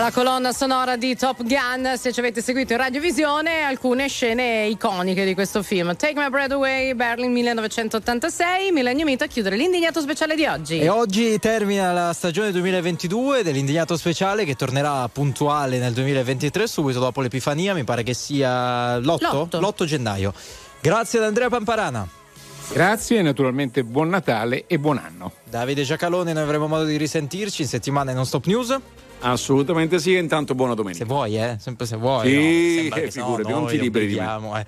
La colonna sonora di Top Gun, se ci avete seguito in radiovisione, alcune scene iconiche di questo film. Take My Breath Away, Berlin 1986, Millennium Meet a chiudere l'indignato speciale di oggi. E oggi termina la stagione 2022 dell'indignato speciale che tornerà puntuale nel 2023 subito dopo l'Epifania, mi pare che sia l'8, L'otto. gennaio. Grazie ad Andrea Pamparana. Grazie e naturalmente buon Natale e buon anno. Davide Giacalone, noi avremo modo di risentirci in settimana in Non Stop News. Assolutamente sì, e intanto buona domenica. Se vuoi, eh, sempre se vuoi. Sì, no? Che se no figurati, non ti liberi di me. eh.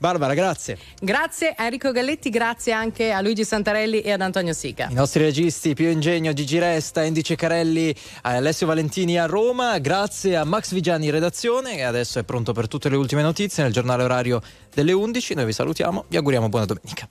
Barbara, grazie. Grazie a Enrico Galletti, grazie anche a Luigi Santarelli e ad Antonio Sica. I nostri registi Pio Ingegno, Gigi Resta, Andy Ceccarelli, Alessio Valentini a Roma, grazie a Max Vigiani in redazione e adesso è pronto per tutte le ultime notizie nel giornale orario delle 11. Noi vi salutiamo, vi auguriamo buona domenica.